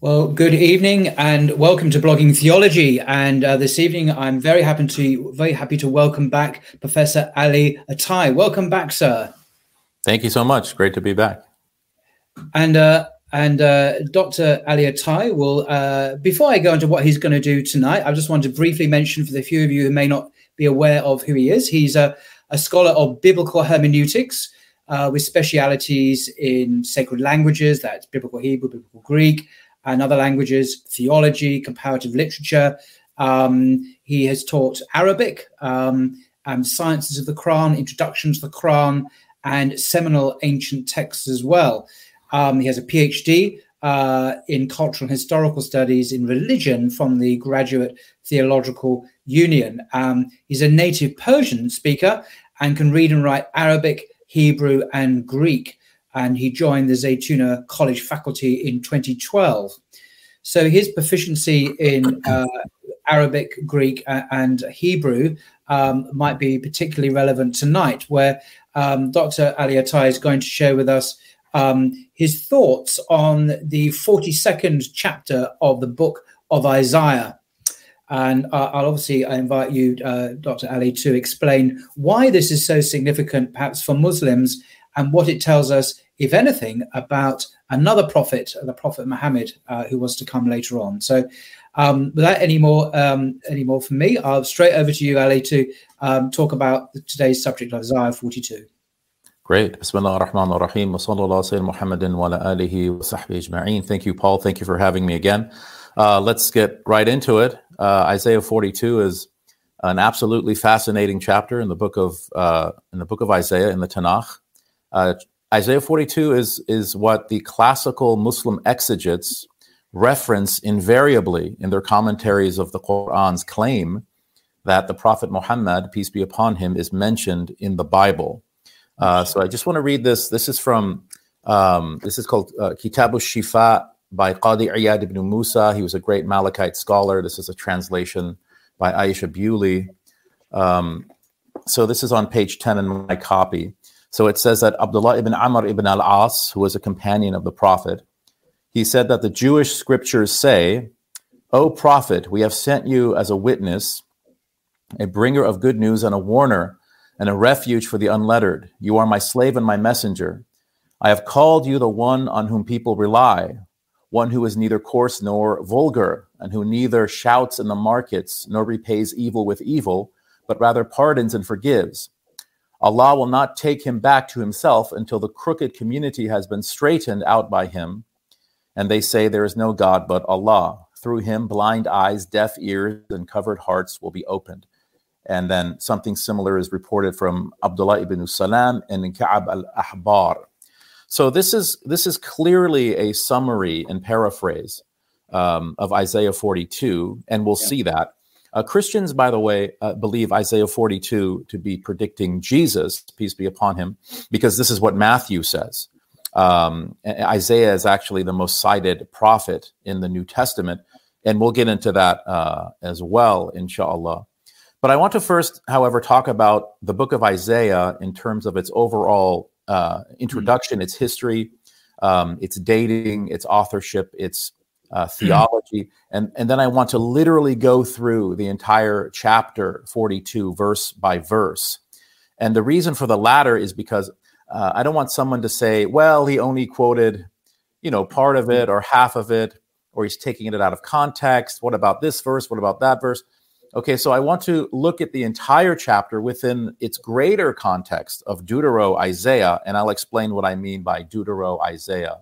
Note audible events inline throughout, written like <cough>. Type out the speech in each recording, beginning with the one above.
Well, good evening and welcome to Blogging Theology. And uh, this evening, I'm very happy to very happy to welcome back Professor Ali Ataie. Welcome back, sir. Thank you so much. Great to be back. And uh, and uh, Dr. Ali Ataie will. Uh, before I go into what he's going to do tonight, I just want to briefly mention for the few of you who may not be aware of who he is. He's a, a scholar of biblical hermeneutics. Uh, with specialities in sacred languages, that's biblical Hebrew, biblical Greek, and other languages, theology, comparative literature. Um, he has taught Arabic um, and sciences of the Quran, introduction to the Quran, and seminal ancient texts as well. Um, he has a PhD uh, in cultural and historical studies in religion from the Graduate Theological Union. Um, he's a native Persian speaker and can read and write Arabic, Hebrew, and Greek and he joined the Zaytuna College faculty in 2012. So his proficiency in uh, Arabic, Greek, uh, and Hebrew um, might be particularly relevant tonight, where um, Dr. Ali Ataie is going to share with us um, his thoughts on the 42nd chapter of the book of Isaiah. And uh, I'll obviously I invite you, uh, Dr. Ali, to explain why this is so significant, perhaps for Muslims, and what it tells us if anything, about another prophet, the Prophet Muhammad, uh, who was to come later on. So, um, without any more um, any more from me, I'll straight over to you, Ali, to um, talk about today's subject of Isaiah 42. Great. Bismillah ar-Rahman ar-Rahim. Wa sallallahu Muhammadin wa alihi wa sahbihi ajma'in. Thank you, Paul. Thank you for having me again. Uh, let's get right into it. Uh, Isaiah 42 is an absolutely fascinating chapter in the book of uh, in the book of Isaiah in the Tanakh. Isaiah 42 is, is what the classical Muslim exegetes reference invariably in their commentaries of the Quran's claim that the Prophet Muhammad, peace be upon him, is mentioned in the Bible. Uh, so I just want to read this. This is from, um, this is called uh, Kitabu Shifa by Qadi Iyad ibn Musa. He was a great Malikite scholar. This is a translation by Aisha Bewley. Um, so this is on page 10 in my copy. So it says that Abdullah ibn Amr ibn al-As, who was a companion of the Prophet, he said that the Jewish scriptures say, O Prophet, we have sent you as a witness, a bringer of good news and a warner, and a refuge for the unlettered. You are my slave and my messenger. I have called you the one on whom people rely, one who is neither coarse nor vulgar, and who neither shouts in the markets nor repays evil with evil, but rather pardons and forgives. Allah will not take him back to himself until the crooked community has been straightened out by him. And they say there is no God but Allah. Through him, blind eyes, deaf ears, and covered hearts will be opened. And then something similar is reported from Abdullah ibn Salam and Ka'ab al-Ahbar. So this is this is clearly a summary and paraphrase um, of Isaiah 42, and we'll yeah. see that. Uh, Christians, by the way, uh, believe Isaiah 42 to be predicting Jesus, peace be upon him, because this is what Matthew says. Um, Isaiah is actually the most cited prophet in the New Testament, and we'll get into that uh, as well, inshallah. But I want to first, however, talk about the book of Isaiah in terms of its overall uh, introduction, its history, um, its dating, its authorship, its uh, theology. and, and then I want to literally go through the entire chapter 42, verse by verse. And the reason for the latter is because uh, I don't want someone to say, well, he only quoted, you know, part of it or half of it, or he's taking it out of context. What about this verse? What about that verse? Okay, so I want to look at the entire chapter within its greater context of Deutero Isaiah, and I'll explain what I mean by Deutero Isaiah.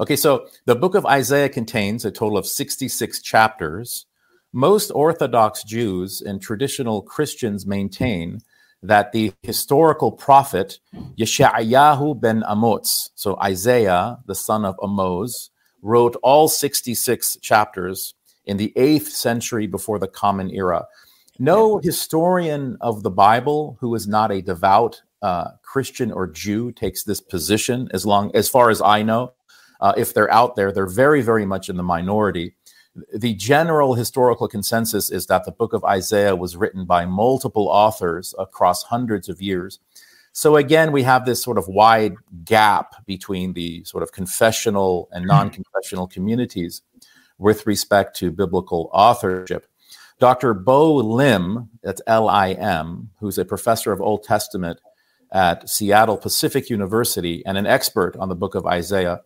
Okay, so the book of Isaiah contains a total of 66 chapters. Most Orthodox Jews and traditional Christians maintain that the historical prophet Yeshayahu ben Amoz, so Isaiah, the son of Amoz, wrote all 66 chapters in the 8th century before the Common Era. No historian of the Bible who is not a devout uh, Christian or Jew takes this position, as long as far as I know uh, if they're out there, they're very, very much in the minority. The general historical consensus is that the book of Isaiah was written by multiple authors across hundreds of years. So again, we have this sort of wide gap between the sort of confessional and non-confessional communities with respect to biblical authorship. Dr. Bo Lim, that's L-I-M, who's a professor of Old Testament at Seattle Pacific University and an expert on the book of Isaiah,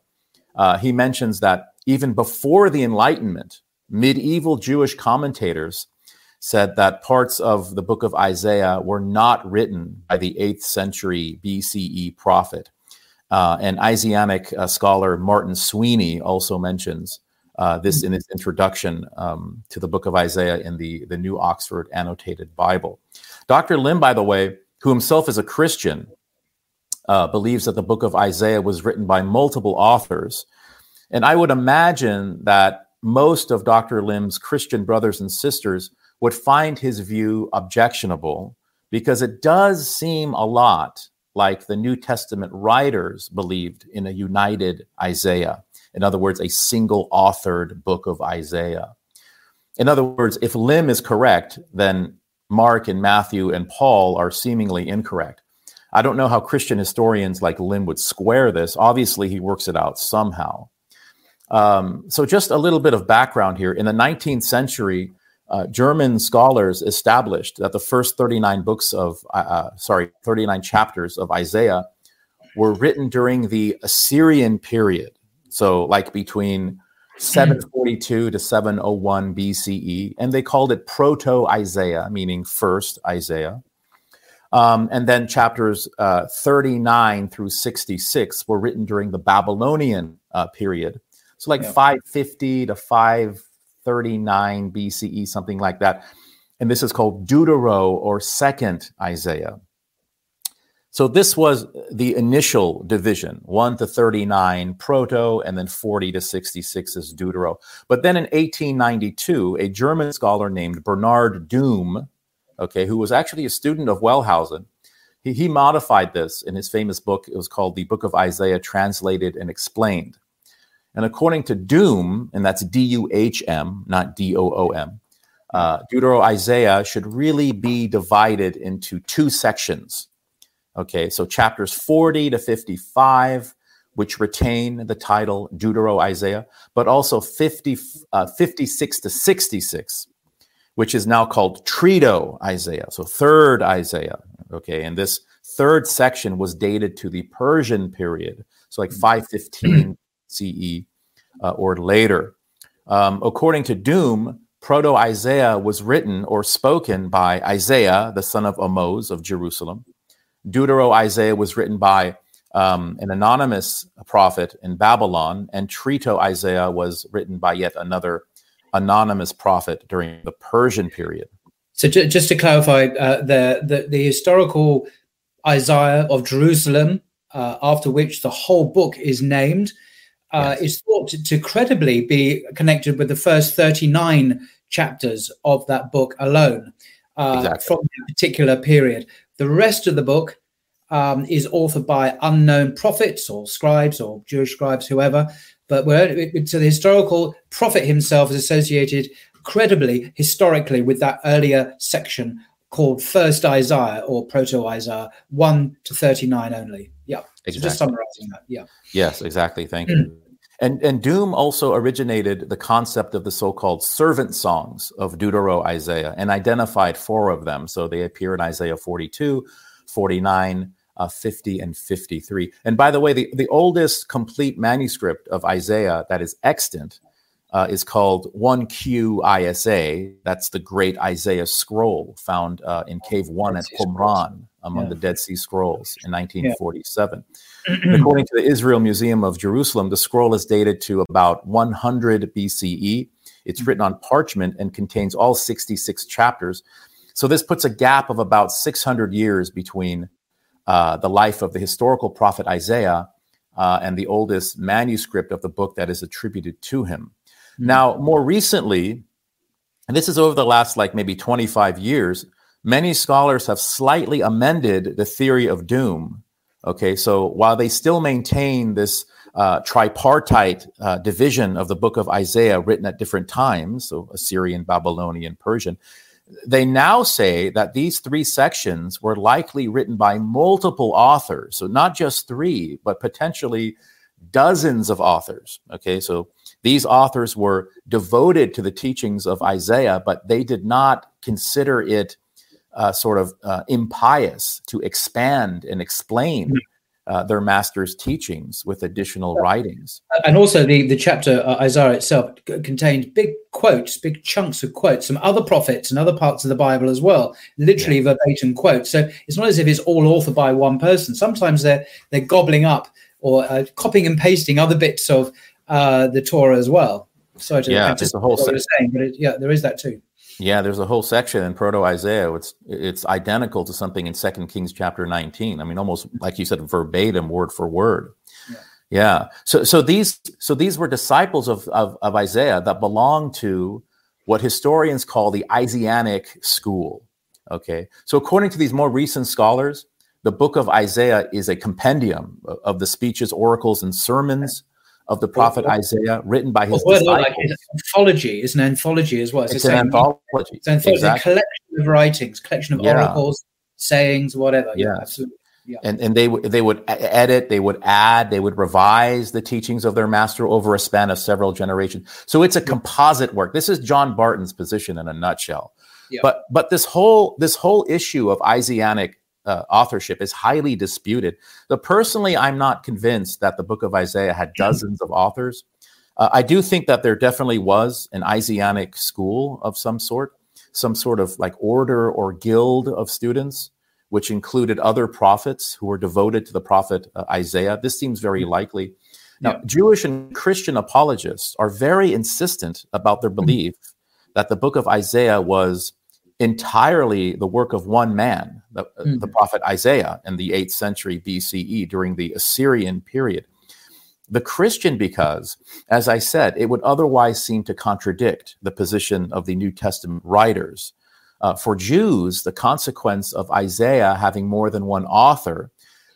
uh, he mentions that even before the Enlightenment, medieval Jewish commentators said that parts of the book of Isaiah were not written by the 8th century BCE prophet. Uh, and Isaianic uh, scholar Marvin Sweeney also mentions uh, this in his introduction um, to the book of Isaiah in the, the New Oxford Annotated Bible. Dr. Lim, by the way, who himself is a Christian, uh, believes that the book of Isaiah was written by multiple authors. And I would imagine that most of Dr. Lim's Christian brothers and sisters would find his view objectionable because it does seem a lot like the New Testament writers believed in a united Isaiah. In other words, a single authored book of Isaiah. In other words, if Lim is correct, then Mark and Matthew and Paul are seemingly incorrect. I don't know how Christian historians like Lim would square this. Obviously, he works it out somehow. Um, so, just a little bit of background here. In the 19th century, uh, German scholars established that the first 39 books of, uh, uh sorry, 39 chapters of Isaiah were written during the Assyrian period. So, like between 742 to 701 BCE, and they called it Proto Isaiah, meaning first Isaiah. Um, and then chapters uh, 39 through 66 were written during the Babylonian uh, period. So, like yeah. 550 to 539 BCE, something like that. And this is called Deutero or Second Isaiah. So this was the initial division, 1 to 39 proto, and then 40 to 66 is deutero. But then in 1892, a German scholar named Bernhard Duhm, okay, who was actually a student of Wellhausen, he, he modified this in his famous book. It was called The Book of Isaiah Translated and Explained. And according to Duhm, and that's D U H M, not D O O M, uh, Deutero Isaiah should really be divided into two sections Okay, so chapters 40 to 55, which retain the title Deutero Isaiah, but also 50, uh, 56 to 66, which is now called Trito Isaiah, so third Isaiah. Okay, and this third section was dated to the Persian period, so like 515 CE <clears throat> uh, or later. Um, according to Duhm, Proto Isaiah was written or spoken by Isaiah, the son of Amos of Jerusalem. Deutero Isaiah was written by um, an anonymous prophet in Babylon, and Trito Isaiah was written by yet another anonymous prophet during the Persian period. So, just to clarify, uh, the, the, the historical Isaiah of Jerusalem, uh, after which the whole book is named, uh, yes. is thought to, to, credibly be connected with the first 39 chapters of that book alone uh, exactly. from that particular period. The rest of the book um, is authored by unknown prophets or scribes or Jewish scribes, whoever. But so the historical prophet himself is associated credibly, historically, with that earlier section called First Isaiah or Proto Isaiah, 1 to 39 only. Yeah. Exactly. So just summarizing that. Yeah. Yes, exactly. Thank you. And, and Duhm also originated the concept of the so called servant songs of Deutero Isaiah and identified four of them. So they appear in Isaiah 42, 49, uh, 50, and 53. And by the way, the, the oldest complete manuscript of Isaiah that is extant uh, is called 1Q ISA. That's the great Isaiah scroll found uh, in Cave 1 at Qumran among yeah. the Dead Sea Scrolls in 1947. Yeah. <clears throat> according to the Israel Museum of Jerusalem, the scroll is dated to about 100 BCE. It's written on parchment and contains all 66 chapters. So this puts a gap of about 600 years between uh, the life of the historical prophet Isaiah uh, and the oldest manuscript of the book that is attributed to him. Mm-hmm. Now, more recently, and this is over the last like maybe 25 years, many scholars have slightly amended the theory of Duhm. Okay, so while they still maintain this uh, tripartite uh, division of the book of Isaiah written at different times, so Assyrian, Babylonian, Persian, they now say that these three sections were likely written by multiple authors. So not just three, but potentially dozens of authors. Okay, so these authors were devoted to the teachings of Isaiah, but they did not consider it uh, sort of uh, impious to expand and explain. Uh, their master's teachings with additional writings. And also, the, the chapter uh, Isaiah itself c- contained big quotes, big chunks of quotes from other prophets and other parts of the Bible as well, literally yeah. verbatim quotes. So it's not as if it's all authored by one person. Sometimes they're they're gobbling up or uh, copying and pasting other bits of uh, the Torah as well. So to, yeah, it's a whole saying, but it, yeah, there is that too. Yeah, there's a whole section in Proto Isaiah. It's it's identical to something in Second Kings chapter 19. I mean, almost like you said, verbatim, word for word. Yeah. yeah. So so these so these were disciples of, of, of Isaiah that belonged to what historians call the Isaianic school. Okay. So according to these more recent scholars, the book of Isaiah is a compendium of the speeches, oracles, and sermons of the prophet Isaiah, written by his well, disciples. Like an anthology. It's an anthology as well. It's, it's an anthology. It's, an anthology. Exactly. a collection of writings, collection of yeah. oracles, sayings, whatever. Yeah, absolutely. Yeah. And and they they would edit, they would add, they would revise the teachings of their master over a span of several generations. So it's a composite work. This is John Barton's position in a nutshell. Yeah. But but this whole this whole issue of Isaianic uh, authorship is highly disputed. But personally, I'm not convinced that the book of Isaiah had dozens of authors. Uh, I do think that there definitely was an Isaianic school of some sort, some sort of like order or guild of students, which included other prophets who were devoted to the prophet uh, Isaiah. This seems very mm-hmm. likely. Now, yeah. Jewish and Christian apologists are very insistent about their mm-hmm. belief that the book of Isaiah was entirely the work of one man, the, mm-hmm. the, prophet Isaiah, in the 8th century BCE during the Assyrian period. The Christian, because, as I said, it would otherwise seem to contradict the position of the New Testament writers. Uh, for Jews, the consequence of Isaiah having more than one author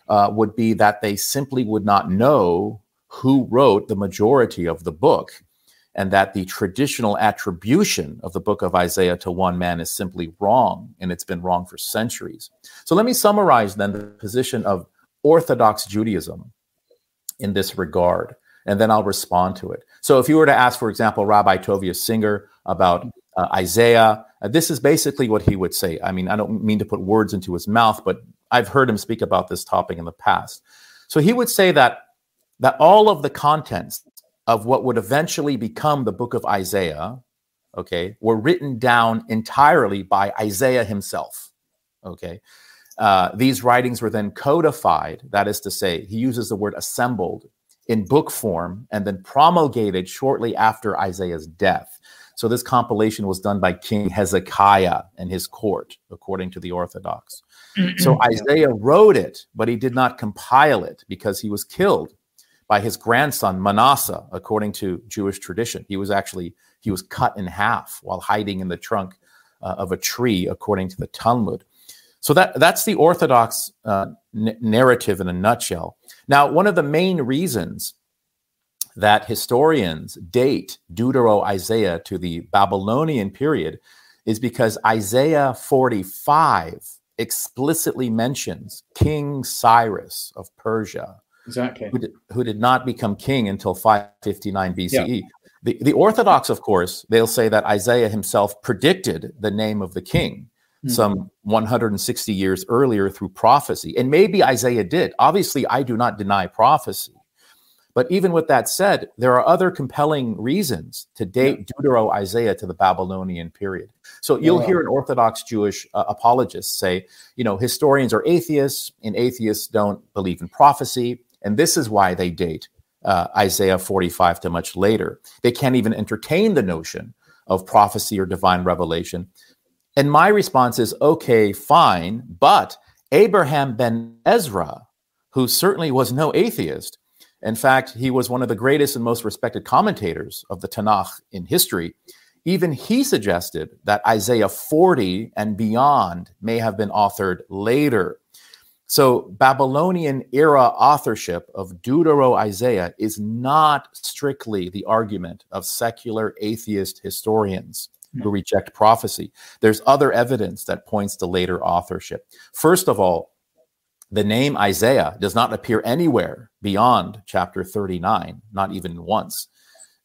uh, would be that they simply would not know who wrote the majority of the book and that the traditional attribution of the book of Isaiah to one man is simply wrong, and it's been wrong for centuries. So let me summarize then the position of Orthodox Judaism in this regard, and then I'll respond to it. So if you were to ask, for example, Rabbi Tovia Singer about uh, Isaiah, uh, this is basically what he would say. I mean, I don't mean to put words into his mouth, but I've heard him speak about this topic in the past. So he would say that that all of the contents of what would eventually become the book of Isaiah, okay, were written down entirely by Isaiah himself, okay. Uh, these writings were then codified, that is to say, he uses the word assembled in book form and then promulgated shortly after Isaiah's death. So this compilation was done by King Hezekiah and his court, according to the Orthodox. so Isaiah wrote it, but he did not compile it because he was killed by his grandson Manasseh, according to Jewish tradition. He was actually he was cut in half while hiding in the trunk uh, of a tree, according to the Talmud. So that that's the Orthodox uh, n- narrative in a nutshell. Now, one of the main reasons that historians date Deutero Isaiah to the Babylonian period is because Isaiah 45 explicitly mentions King Cyrus of Persia exactly who did, who did not become king until 559 BCE. Yeah. The, the Orthodox, of course, they'll say that Isaiah himself predicted the name of the king mm-hmm. some 160 years earlier through prophecy. And maybe Isaiah did. Obviously, I do not deny prophecy. But even with that said, there are other compelling reasons to date yeah. Deutero Isaiah to the Babylonian period. So you'll yeah. hear an Orthodox Jewish uh, apologist say, you know, historians are atheists and atheists don't believe in prophecy. And this is why they date uh, Isaiah 45 to much later. They can't even entertain the notion of prophecy or divine revelation. And my response is okay, fine, but Abraham ben Ezra, who certainly was no atheist, in fact, he was one of the greatest and most respected commentators of the Tanakh in history. Even he suggested that Isaiah 40 and beyond may have been authored later. So, Babylonian era authorship of Deutero Isaiah is not strictly the argument of secular atheist historians. Hmm. who reject prophecy. There's other evidence that points to later authorship. First of all, the name Isaiah does not appear anywhere beyond chapter 39, not even once.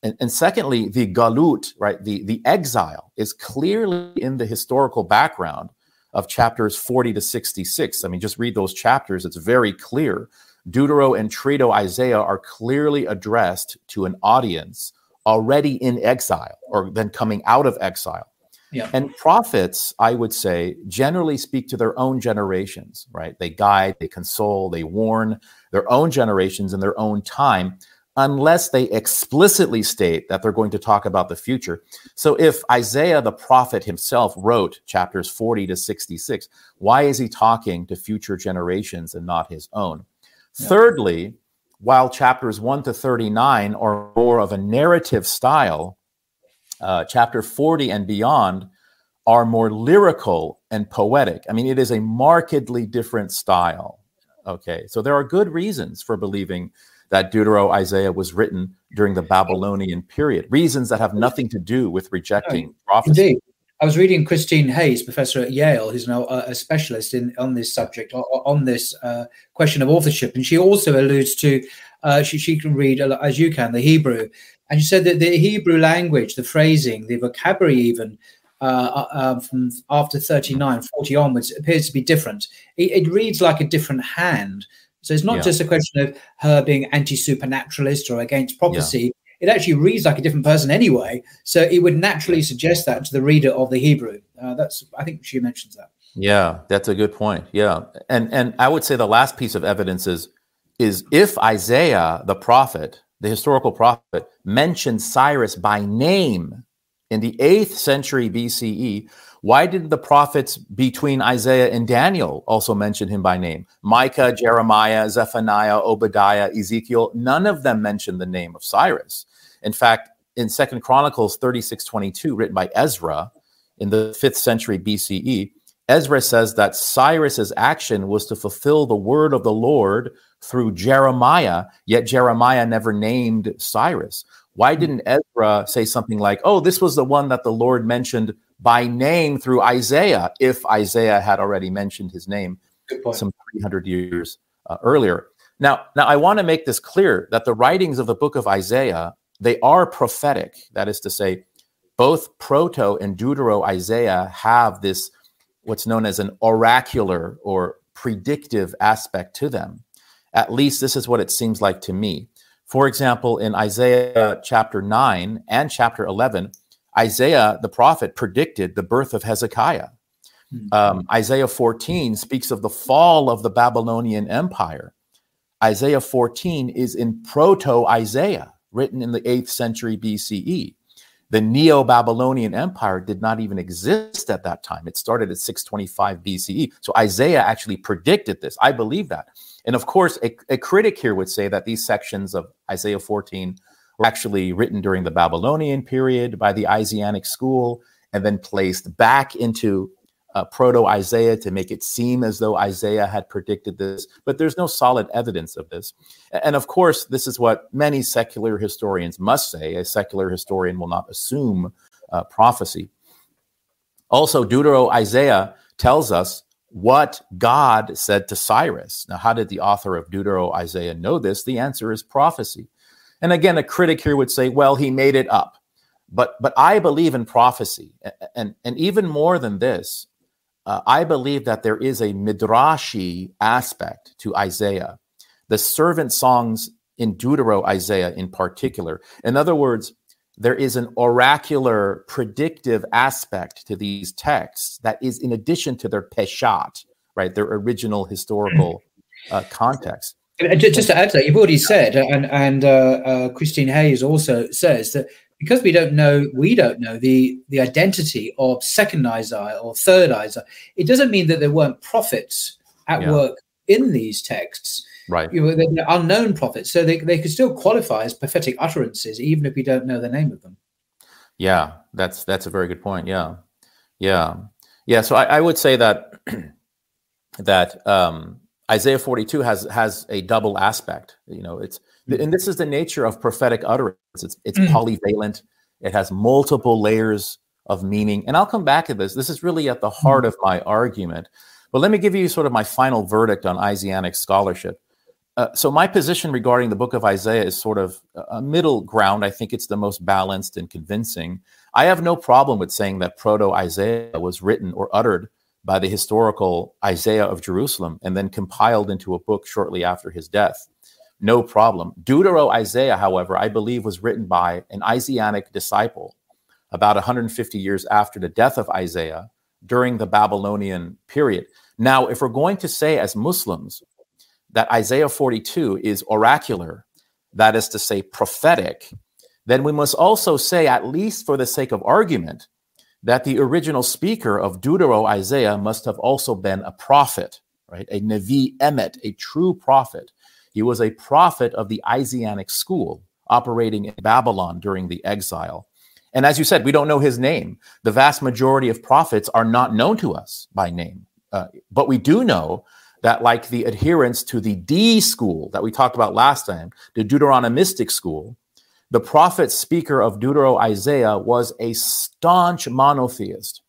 And, and, secondly, the galut, right, the, the exile is clearly in the historical background of chapters 40 to 66. I mean, just read those chapters, it's very clear. Deutero and Trito Isaiah are clearly addressed to an audience already in exile or then coming out of exile. Yeah. And prophets, I would say, generally speak to their own generations, right? They guide, they console, they warn their own generations in their own time, unless they explicitly state that they're going to talk about the future. So if Isaiah the prophet himself wrote chapters 40 to 66, why is he talking to future generations and not his own? Yeah. Thirdly, while chapters 1 to 39 are more of a narrative style, uh, chapter 40 and beyond are more lyrical and poetic. I mean, it is a markedly different style. Okay, so there are good reasons for believing that Deutero Isaiah was written during the Babylonian period, reasons that have nothing to do with rejecting prophecy. Indeed. I was reading Christine Hayes, professor at Yale, who's now a specialist in on this subject, on this uh, question of authorship, and she also alludes to uh, she she can read as you can the Hebrew, and she said that the Hebrew language, the phrasing, the vocabulary, even uh, uh, um, from after 39, 40 onwards, appears to be different. It, it reads like a different hand. So it's not yeah. just a question of her being anti supernaturalist or against prophecy. Yeah. It actually reads like a different person anyway. So it would naturally suggest that to the reader of the Hebrew. Uh, that's I think she mentions that. Yeah, that's a good point. Yeah, and and I would say the last piece of evidence is is if Isaiah the prophet the historical prophet, mentioned Cyrus by name in the 8th century BCE, why did the prophets between Isaiah and Daniel also mention him by name? Micah, Jeremiah, Zephaniah, Obadiah, Ezekiel, none of them mentioned the name of Cyrus. In fact, in Second Chronicles 36:22, written by Ezra in the 5th century BCE, Ezra says that Cyrus's action was to fulfill the word of the Lord through Jeremiah, yet Jeremiah never named Cyrus. Why hmm. didn't Ezra say something like, oh, this was the one that the Lord mentioned by name through Isaiah, if Isaiah had already mentioned his name some 300 years uh, earlier? Now, now I want to make this clear that the writings of the book of Isaiah, they are prophetic. That is to say, both Proto and Deutero Isaiah have this, what's known as an oracular or predictive aspect to them. At least this is what it seems like to me. For example, in Isaiah chapter 9 and chapter 11, Isaiah the prophet predicted the birth of Hezekiah. Hmm. Um, Isaiah 14 speaks of the fall of the Babylonian Empire. Isaiah 14 is in Proto Isaiah, written in the 8th century BCE. The Neo Babylonian Empire did not even exist at that time. It started at 625 BCE. So Isaiah actually predicted this. I believe that. And of course, a, a critic here would say that these sections of Isaiah 14 were actually written during the Babylonian period by the Isaianic school and then placed back into uh, proto Isaiah to make it seem as though Isaiah had predicted this, but there's no solid evidence of this. And of course, this is what many secular historians must say. A secular historian will not assume uh, prophecy. Also, Deutero Isaiah tells us what God said to Cyrus. Now, how did the author of Deutero Isaiah know this? The answer is prophecy. And again, a critic here would say, well, he made it up. But, but I believe in prophecy. And, and even more than this, uh, I believe that there is a midrashi aspect to Isaiah, the servant songs in Deutero Isaiah in particular. In other words, there is an oracular predictive aspect to these texts that is in addition to their peshat, right, their original historical uh, context. just to add to that, you've already said, and and uh, uh, Christine Hayes also says that because we don't know we don't know the the identity of second Isaiah or third Isaiah, it doesn't mean that there weren't prophets at yeah. work in these texts. Right. You know, they're unknown prophets, so they, they could still qualify as prophetic utterances, even if we don't know the name of them. Yeah, that's that's a very good point. Yeah, yeah, yeah. So I, I would say that <clears throat> that um, Isaiah 42 has has a double aspect. You know, it's and this is the nature of prophetic utterance. It's it's mm. polyvalent. It has multiple layers of meaning. And I'll come back to this. This is really at the heart of my argument. But let me give you sort of my final verdict on Isaianic scholarship. Uh, so my position regarding the book of Isaiah is sort of a middle ground. I think it's the most balanced and convincing. I have no problem with saying that proto Isaiah was written or uttered by the historical Isaiah of Jerusalem and then compiled into a book shortly after his death. No problem. Deutero Isaiah, however, I believe was written by an Isaianic disciple about 150 years after the death of Isaiah during the Babylonian period. Now, if we're going to say as Muslims that Isaiah 42 is oracular, that is to say, prophetic, then we must also say, at least for the sake of argument, that the original speaker of Deutero Isaiah must have also been a prophet, right? A Nevi Emet, a true prophet. He was a prophet of the Isaianic school operating in Babylon during the exile. And as you said, we don't know his name. The vast majority of prophets are not known to us by name. Uh, but we do know that like the adherence to the D school that we talked about last time, the Deuteronomistic school, the prophet speaker of Deutero Isaiah was a staunch monotheist.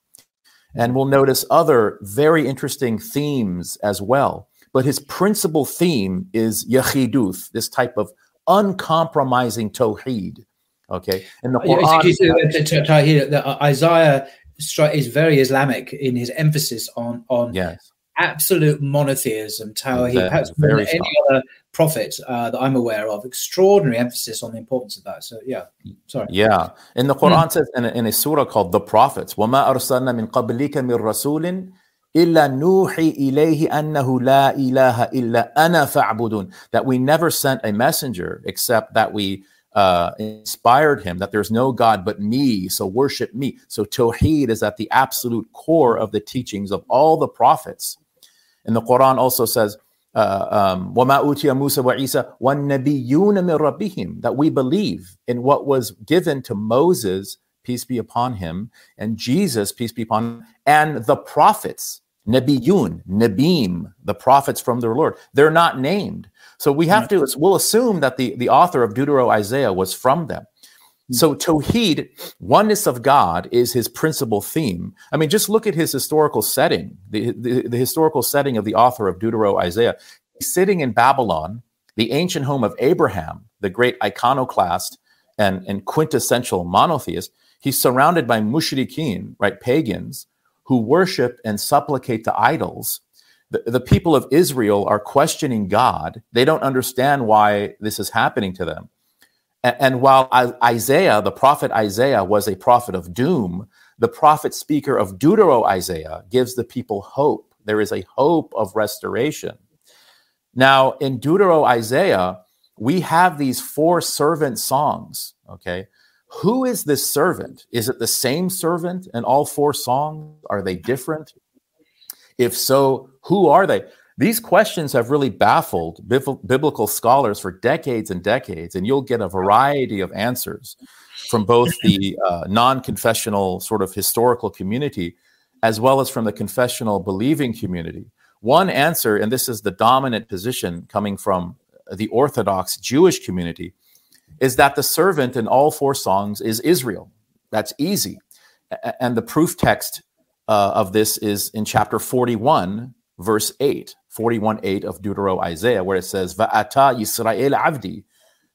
And we'll notice other very interesting themes as well. But his principal theme is Yachiduth, this type of uncompromising Tawheed. Okay. And the uh, Quran, uh, Isaiah is very Islamic in his emphasis on, on yes absolute monotheism, Tawheed, perhaps more than any other prophet uh, that I'm aware of. Extraordinary emphasis on the importance of that. So, yeah, sorry. Yeah. In the Quran mm. says in a, in a surah called The Prophets, وَمَا أَرْسَلْنَا مِن قَبْلِكَ مِن رَسُولٍ إِلَّا نُوحِي إِلَيْهِ أَنَّهُ لَا إِلَهَ إِلَّا أَنَا فَاعْبُدُونَ That we never sent a messenger except that we uh, inspired him that there's no God but me, so worship me. So Tawheed is at the absolute core of the teachings of all the prophets. And the Quran also says, uh, um, وَمَا أُوتِيَ مُوسَى وَعِيسَى وَالنَّبِيُّونَ مِن رَبِّهِمْ That we believe in what was given to Moses, peace be upon him, and Jesus, peace be upon him, and the prophets, Nabiyun, Nabim, the prophets from their Lord. They're not named. So we have to, we'll assume that the, the author of Deutero Isaiah was from them. Hmm. So Tawheed, oneness of God, is his principal theme. I mean, just look at his historical setting, the, the, the historical setting of the author of Deutero Isaiah. He's sitting in Babylon, the ancient home of Abraham, the great iconoclast and, and quintessential monotheist. He's surrounded by mushrikeen, right, pagans, who worship and supplicate to idols. The, the people of Israel are questioning God. They don't understand why this is happening to them. And while Isaiah, the prophet Isaiah, was a prophet of doom, the prophet speaker of Deutero Isaiah gives the people hope. There is a hope of restoration. Now, in Deutero Isaiah, we have these four servant songs. Okay. Who is this servant? Is it the same servant in all four songs? Are they different? If so, who are they? These questions have really baffled biblical scholars for decades and decades, and you'll get a variety of answers from both <laughs> the uh, non confessional sort of historical community as well as from the confessional believing community. One answer, and this is the dominant position coming from the Orthodox Jewish community, is that the servant in all four songs is Israel. That's easy. And the proof text uh, of this is in chapter 41, verse 8. 41 8 of Deutero Isaiah, where it says, Va'ata Yisrael Avdi,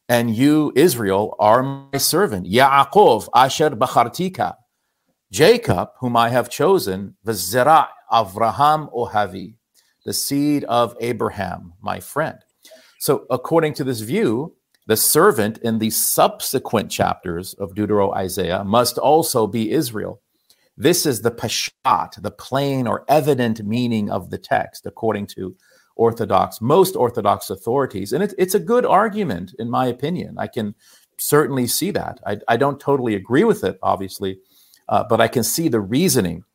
and you, Israel, are my servant. Yaakov Asher Bachartika, Jacob, whom I have chosen, V'zera Avraham Ohavi, the seed of Abraham, my friend. So, according to this view, the servant in the subsequent chapters of Deutero Isaiah must also be Israel. This is the peshat, the plain or evident meaning of the text, according to Orthodox, most Orthodox authorities. And it, it's a good argument, in my opinion. I can certainly see that. I, I don't totally agree with it, obviously, uh, but I can see the reasoning.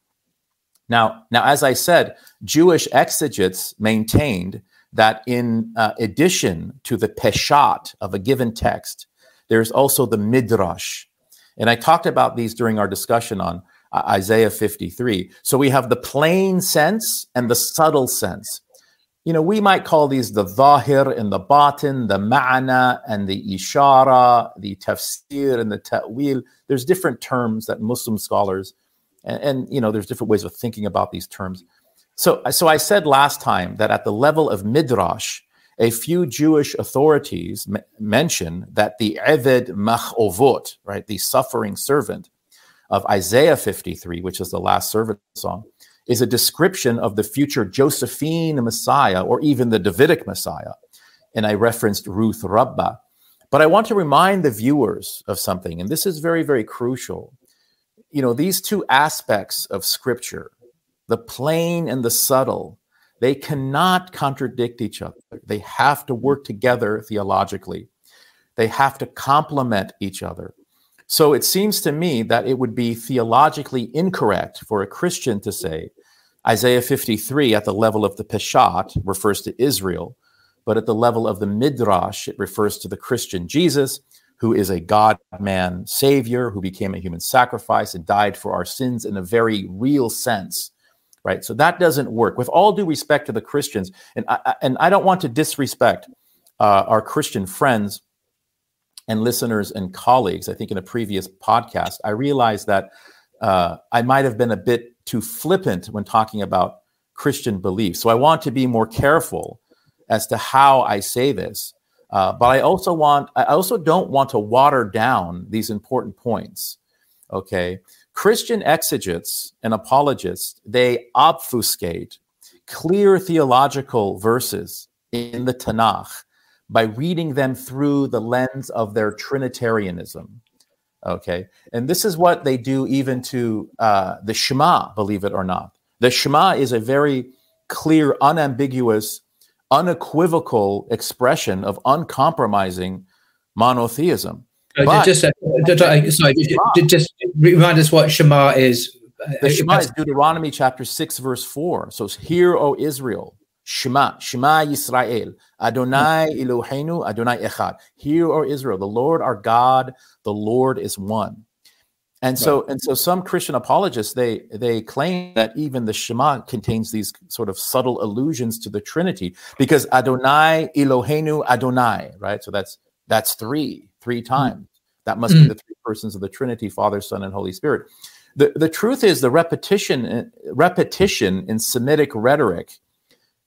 Now, now, as I said, Jewish exegetes maintained that in uh, addition to the peshat of a given text, there's also the midrash. And I talked about these during our discussion on Isaiah 53. So we have the plain sense and the subtle sense. you know, we might call these the zahir and the batin, the ma'ana and the ishara, the tafsir and the ta'wil. There's different terms that Muslim scholars, and, and, you know, there's different ways of thinking about these terms. So, so I said last time that at the level of midrash, a few Jewish authorities m- mention that the Eved Machovot, right, the suffering servant of Isaiah 53, which is the last servant song, is a description of the future Josephine Messiah or even the Davidic Messiah. And I referenced Ruth Rabbah. But I want to remind the viewers of something, and this is very, very crucial. You know, these two aspects of scripture, the plain and the subtle, they cannot contradict each other. They have to work together theologically, they have to complement each other. So it seems to me that it would be theologically incorrect for a Christian to say Isaiah 53 at the level of the Peshat refers to Israel, but at the level of the Midrash, it refers to the Christian Jesus, who is a God man savior who became a human sacrifice and died for our sins in a very real sense. Right. So that doesn't work. With all due respect to the Christians, and I, and I don't want to disrespect uh, our Christian friends and listeners and colleagues, I think in a previous podcast, I realized that uh, I might have been a bit too flippant when talking about Christian beliefs. So I want to be more careful as to how I say this. Uh, but I also want, I also don't want to water down these important points. Okay. Christian exegetes and apologists, they obfuscate clear theological verses in the Tanakh by reading them through the lens of their Trinitarianism. Okay. And this is what they do even to uh, the Shema, believe it or not. The Shema is a very clear, unambiguous, unequivocal expression of uncompromising monotheism. Uh, but just, uh, sorry, just, just remind us what Shema is. The Shema is Deuteronomy chapter 6, verse 4. So, hear, O Israel, Shema, Shema Yisrael, Adonai Eloheinu, Adonai Echad. Hear, O Israel, the Lord our God, the Lord is one. And so, right. and so, some Christian apologists they they claim that even the Shema contains these sort of subtle allusions to the Trinity because Adonai Eloheinu Adonai, right? So that's that's three, three mm. times. Mm. That must mm. be the three persons of the Trinity, Father, Son, and Holy Spirit. The the truth is the repetition repetition in Semitic rhetoric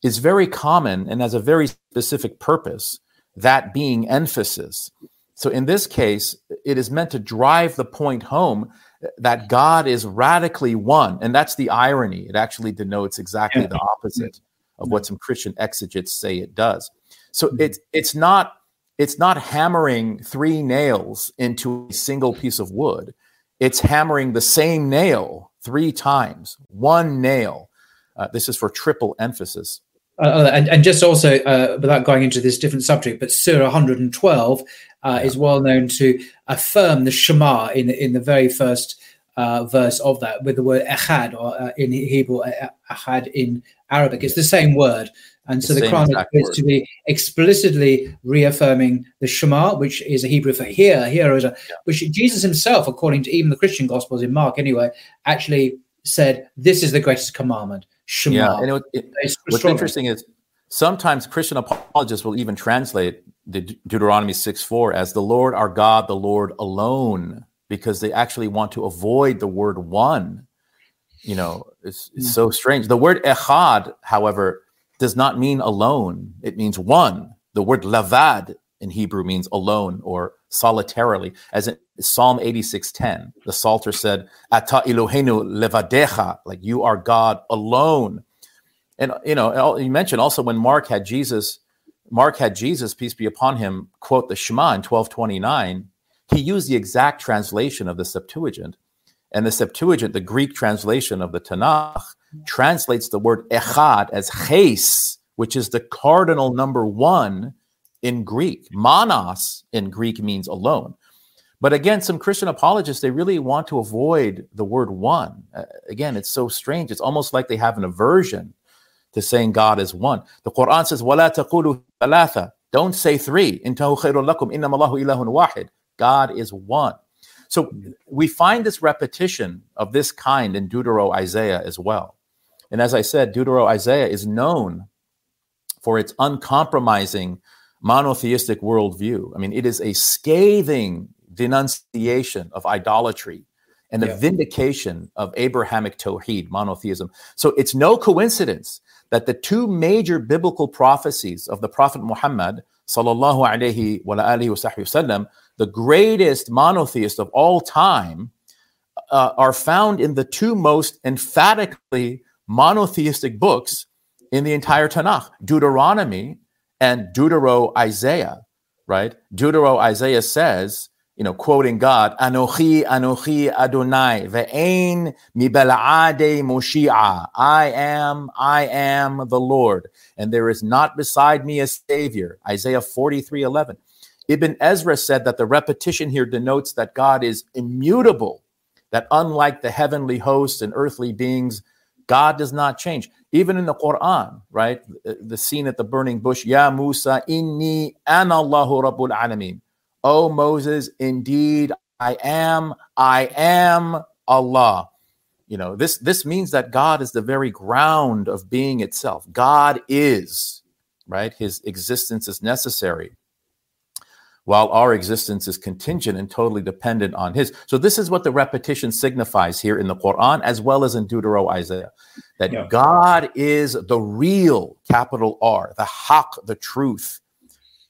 is very common and has a very specific purpose, that being emphasis. So in this case, it is meant to drive the point home that God is radically one. And that's the irony. It actually denotes exactly the opposite of what some Christian exegetes say it does. So mm-hmm. it's it's not it's not hammering three nails into a single piece of wood. It's hammering the same nail three times, one nail. Uh, this is for triple emphasis. Uh, and, and just also, uh, without going into this different subject, but Surah 112 uh, is well known to affirm the Shema in in the very first uh, verse of that with the word echad, or uh, in Hebrew, echad in Arabic. It's the same word. And so the, the Quran appears to be explicitly reaffirming the Shema, which is a Hebrew for hear, hear is a, yeah. which Jesus himself, according to even the Christian Gospels in Mark anyway, actually said, This is the greatest commandment. Shema. Yeah, and it, it, what's interesting is sometimes Christian apologists will even translate the Deuteronomy 6 4 as the Lord our God, the Lord alone, because they actually want to avoid the word one. You know, it's, it's mm. so strange. The word echad, however, does not mean alone, it means one. The word lavad in Hebrew means alone or solitarily, as in Psalm 86:10. The Psalter said, Ata Elohenu levadecha, like you are God alone. And you know, you mentioned also when Mark had Jesus, Mark had Jesus, peace be upon him, quote the Shema in 1229, he used the exact translation of the Septuagint. And the Septuagint, the Greek translation of the Tanakh, translates the word echad as ches, which is the cardinal number one in Greek. Monos in Greek means alone. But again, some Christian apologists, they really want to avoid the word one. Uh, again, it's so strange. It's almost like they have an aversion to saying God is one. The Quran says, وَلَا تَقُولُوا ثَلَاثَ Don't say three. إِنْتَهُ خَيْرٌ لَكُمْ إِنَّمَا اللَّهُ إِلَهٌ وَاحِدٌ God is one. So we find this repetition of this kind in Deutero Isaiah as well. And as I said, Deutero Isaiah is known for its uncompromising monotheistic worldview. I mean, it is a scathing denunciation of idolatry and the yeah. vindication of Abrahamic Tawheed, monotheism. So it's no coincidence that the two major biblical prophecies of the Prophet Muhammad, sallallahu alaihi wasallam, the greatest monotheist of all time, uh, are found in the two most emphatically monotheistic books in the entire Tanakh, Deuteronomy and Deutero Isaiah, right? Deutero Isaiah says, you know, quoting God, Anochi, Anochi Adonai, ve'ein mi bel'ade Moshi'a. I am, I am the Lord, and there is not beside me a Savior. Isaiah 43 11. Ibn Ezra said that the repetition here denotes that God is immutable, that unlike the heavenly hosts and earthly beings, God does not change. Even in the Quran, right? The scene at the burning bush, Ya Musa, inni anallahu rabbul alameen. O Moses, indeed I am, I am Allah. You know, this this means that God is the very ground of being itself. God is, right? His existence is necessary while our existence is contingent and totally dependent on his. So this is what the repetition signifies here in the Quran as well as in Deutero Isaiah that yeah. God is the real capital R, the haq, the truth,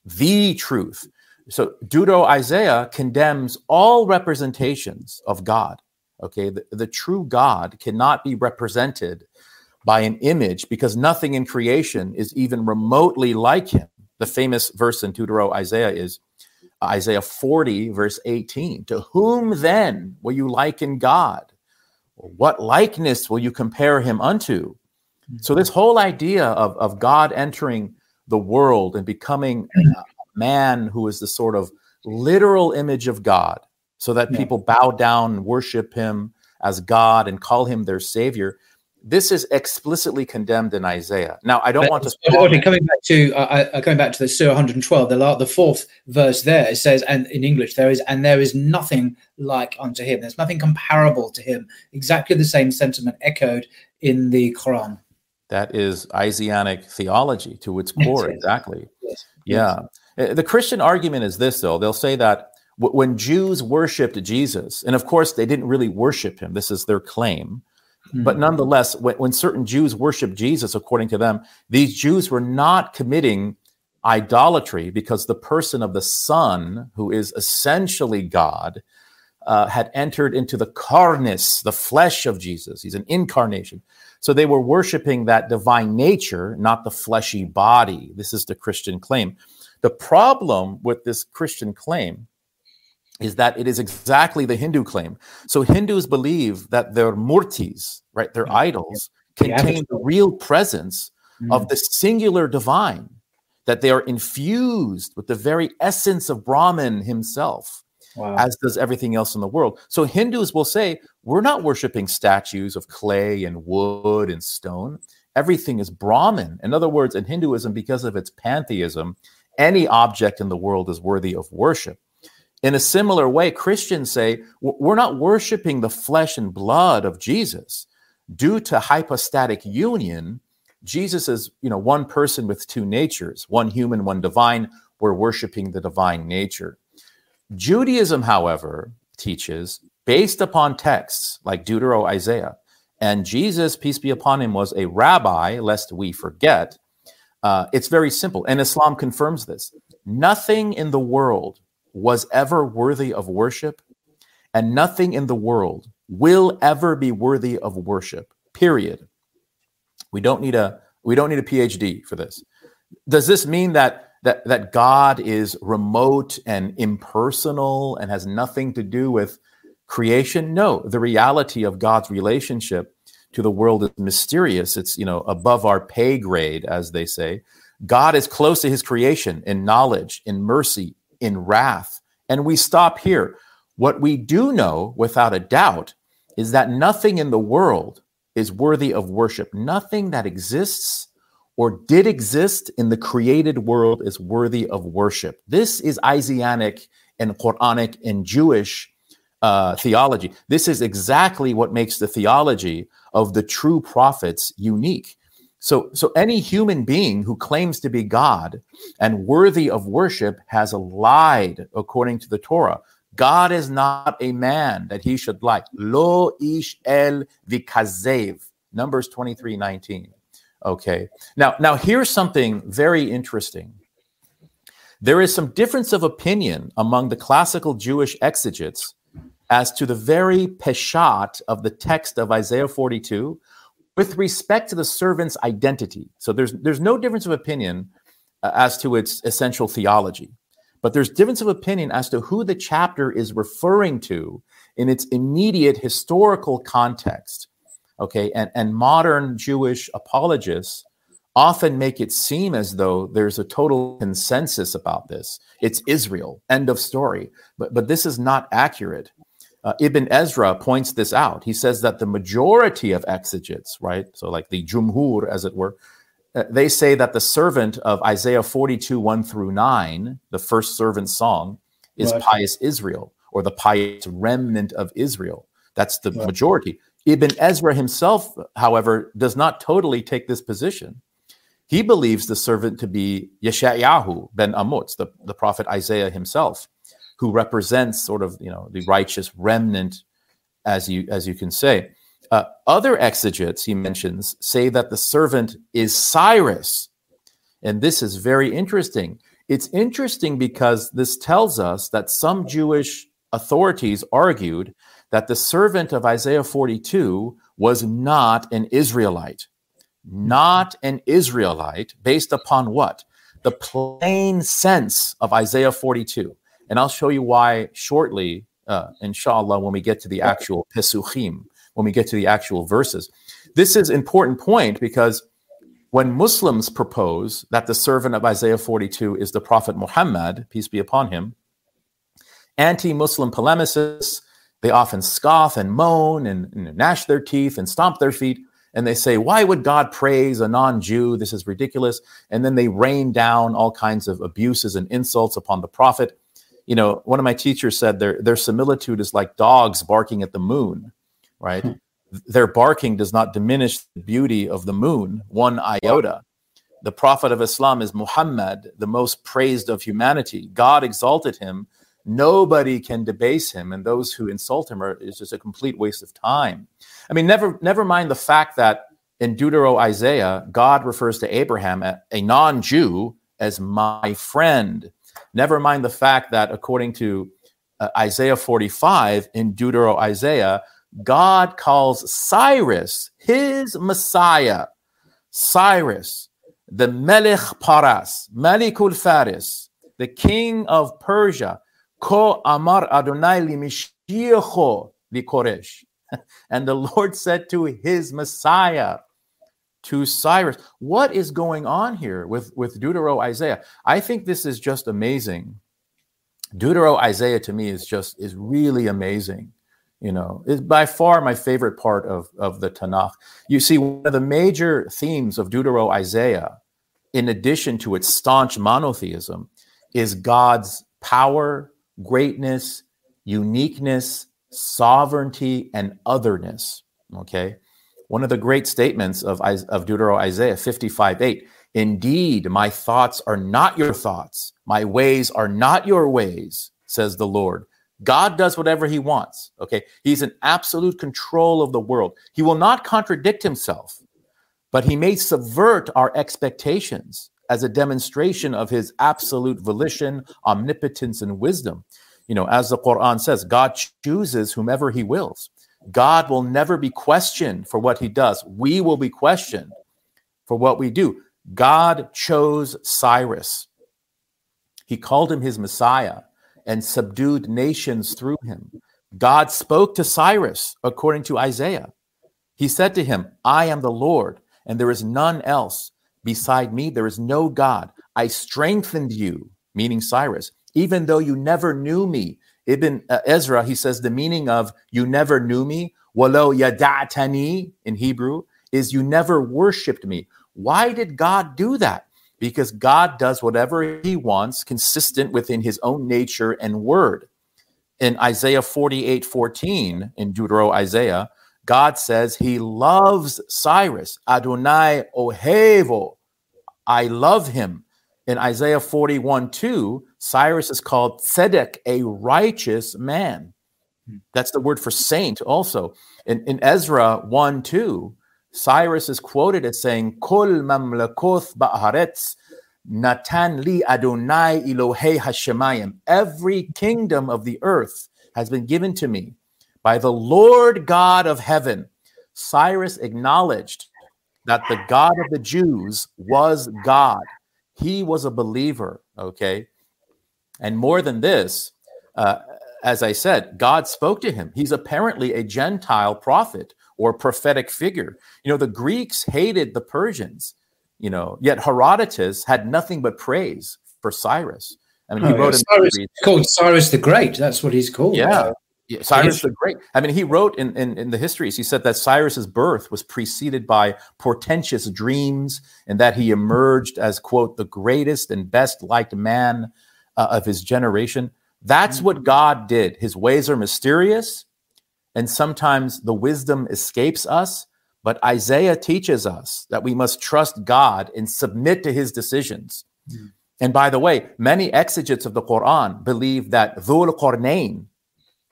the truth. So Deutero Isaiah condemns all representations of God. Okay, the, the true God cannot be represented by an image because nothing in creation is even remotely like him. The famous verse in Deutero Isaiah is uh, Isaiah 40, verse 18. To whom then will you liken God? What likeness will you compare him unto? So, mm-hmm. this whole idea of, of God entering the world and becoming uh, man who is the sort of literal image of God, so that yeah. people bow down and worship him as God and call him their savior. This is explicitly condemned in Isaiah. Now, I don't but, want to. Audrey, coming back to uh, uh, coming back to the Surah 112, the, the fourth verse there, it says, and in English there is, and there is nothing like unto him. There's nothing comparable to him. Exactly the same sentiment echoed in the Quran. That is Isaianic theology to its core, exactly. Yes. Yeah. Uh, the Christian argument is this, though. They'll say that when Jews worshiped Jesus, and of course they didn't really worship him, this is their claim. Mm-hmm. But nonetheless, when, when certain Jews worshiped Jesus, according to them, these Jews were not committing idolatry because the person of the Son, who is essentially God, uh, had entered into the carnis, the flesh of Jesus. He's an incarnation. So they were worshiping that divine nature, not the fleshy body. This is the Christian claim. The problem with this Christian claim is that it is exactly the Hindu claim. So Hindus believe that their murtis, right, their idols, contain the real presence mm. of the singular divine, that they are infused with the very essence of Brahman himself. Wow. As does everything else in the world. So Hindus will say, we're not worshiping statues of clay and wood and stone. Everything is Brahman. In other words, in Hinduism, because of its pantheism, any object in the world is worthy of worship. In a similar way, Christians say we're not worshiping the flesh and blood of Jesus. Due to hypostatic union, Jesus is, you know, one person with two natures, one human, one divine. We're worshiping the divine nature. Judaism, however, teaches based upon texts like Deutero Isaiah, and Jesus, peace be upon him, was a rabbi, lest we forget, uh, it's very simple, and Islam confirms this. Nothing in the world was ever worthy of worship, and nothing in the world will ever be worthy of worship. Period. We don't need a we don't need a PhD for this. Does this mean that that that God is remote and impersonal and has nothing to do with creation? No, the reality of God's relationship to the world is mysterious. It's, you know, above our pay grade, as they say. God is close to his creation in knowledge, in mercy, in wrath. And we stop here. What we do know without a doubt is that nothing in the world is worthy of worship. Nothing that exists or did exist in the created world is worthy of worship. This is Isaianic and Quranic and Jewish uh, theology. This is exactly what makes the theology of the true prophets unique. So, so any human being who claims to be God and worthy of worship has lied according to the Torah. God is not a man that he should lie. Lo ish el vikazev. Numbers 23, 19. Okay. Now, now here's something very interesting. There is some difference of opinion among the classical Jewish exegetes as to the very peshat of the text of Isaiah 42 with respect to the servant's identity. So there's there's no difference of opinion uh, as to its essential theology, but there's difference of opinion as to who the chapter is referring to in its immediate historical context. Okay, and and modern Jewish apologists often make it seem as though there's a total consensus about this. It's Israel, end of story. But but this is not accurate. Uh, Ibn Ezra points this out. He says that the majority of exegetes, right, so like the jumhur, as it were, uh, they say that the servant of Isaiah 42, 1 through 9, the first servant song, is right. pious Israel or the pious remnant of Israel. That's the right. majority. Ibn Ezra himself, however, does not totally take this position. He believes the servant to be Yeshayahu ben Amutz, the, the prophet Isaiah himself who represents sort of you know the righteous remnant, as you as you can say. Uh, other exegetes he mentions say that the servant is Cyrus, and this is very interesting. It's interesting because this tells us that some Jewish authorities argued that the servant of Isaiah 42 was not an Israelite. Not an Israelite, based upon what? The plain sense of Isaiah 42. And I'll show you why shortly, uh, inshallah, when we get to the actual Pesukim, when we get to the actual verses. This is important point because when Muslims propose that the servant of Isaiah 42 is the Prophet Muhammad, peace be upon him, anti-Muslim polemicists, they often scoff and moan and, and gnash their teeth and stomp their feet and they say, Why would God praise a non Jew? This is ridiculous. And then they rain down all kinds of abuses and insults upon the Prophet you know, one of my teachers said their their similitude is like dogs barking at the moon, right? Hmm. Their barking does not diminish the beauty of the moon one iota. The prophet of Islam is Muhammad, the most praised of humanity. God exalted him. Nobody can debase him, and those who insult him are is just a complete waste of time. I mean, never never mind the fact that in Deutero Isaiah, God refers to Abraham, a non-Jew, as my friend. Never mind the fact that, according to uh, Isaiah 45 in Deutero Isaiah, God calls Cyrus his Messiah. Cyrus, the Melech Paras, Malikul Faris, the king of Persia, Ko Amar Adonai li li Koresh. <laughs> And the Lord said to his Messiah, to Cyrus. What is going on here with, with Deutero Isaiah? I think this is just amazing. Deutero Isaiah to me is just is really amazing. You know, is by far my favorite part of, of the Tanakh. You see, one of the major themes of Deutero Isaiah, in addition to its staunch monotheism, is God's power, greatness, uniqueness, sovereignty, and otherness. Okay. One of the great statements of, of Deutero Isaiah 55 8 Indeed, my thoughts are not your thoughts, my ways are not your ways, says the Lord. God does whatever he wants. Okay. He's in absolute control of the world. He will not contradict himself, but he may subvert our expectations as a demonstration of his absolute volition, omnipotence, and wisdom. You know, as the Quran says, God chooses whomever he wills. God will never be questioned for what he does. We will be questioned for what we do. God chose Cyrus. He called him his Messiah and subdued nations through him. God spoke to Cyrus according to Isaiah. He said to him, I am the Lord, and there is none else. Beside me, there is no God. I strengthened you, meaning Cyrus, even though you never knew me. Ibn uh, Ezra, he says the meaning of you never knew me, walo yada'tani in Hebrew, is you never worshiped me. Why did God do that? Because God does whatever he wants, consistent within his own nature and word. In Isaiah 48 14, in Deutero Isaiah, God says he loves Cyrus. Adonai ohevo. I love him. In Isaiah 41 2, Cyrus is called Tzedek, a righteous man. Hmm. That's the word for saint also. In, in Ezra 1 2, Cyrus is quoted as saying, Kol mamlakoth ba'aretz natan li Adonai Elohei Hashemayim. Every kingdom of the earth has been given to me by the Lord God of heaven. Cyrus acknowledged that the God of the Jews was God. He was a believer, okay? And more than this, uh, as I said, God spoke to him. He's apparently a Gentile prophet or prophetic figure. You know, the Greeks hated the Persians, you know, yet Herodotus had nothing but praise for Cyrus. I mean, he oh, wrote yeah. Cyrus, called Cyrus the Great. That's what he's called. Yeah. Yeah Cyrus the Great. I mean, he wrote in, in, in the histories, he said that Cyrus's birth was preceded by portentous dreams and that he emerged as, quote, the greatest and best liked man uh, of his generation. That's what mm-hmm. God did. His ways are mysterious, and sometimes the wisdom escapes us. But Isaiah teaches us that we must trust God and submit to his decisions. Mm. And by the way, many exegetes of the Quran believe that Dhul Qarnayn,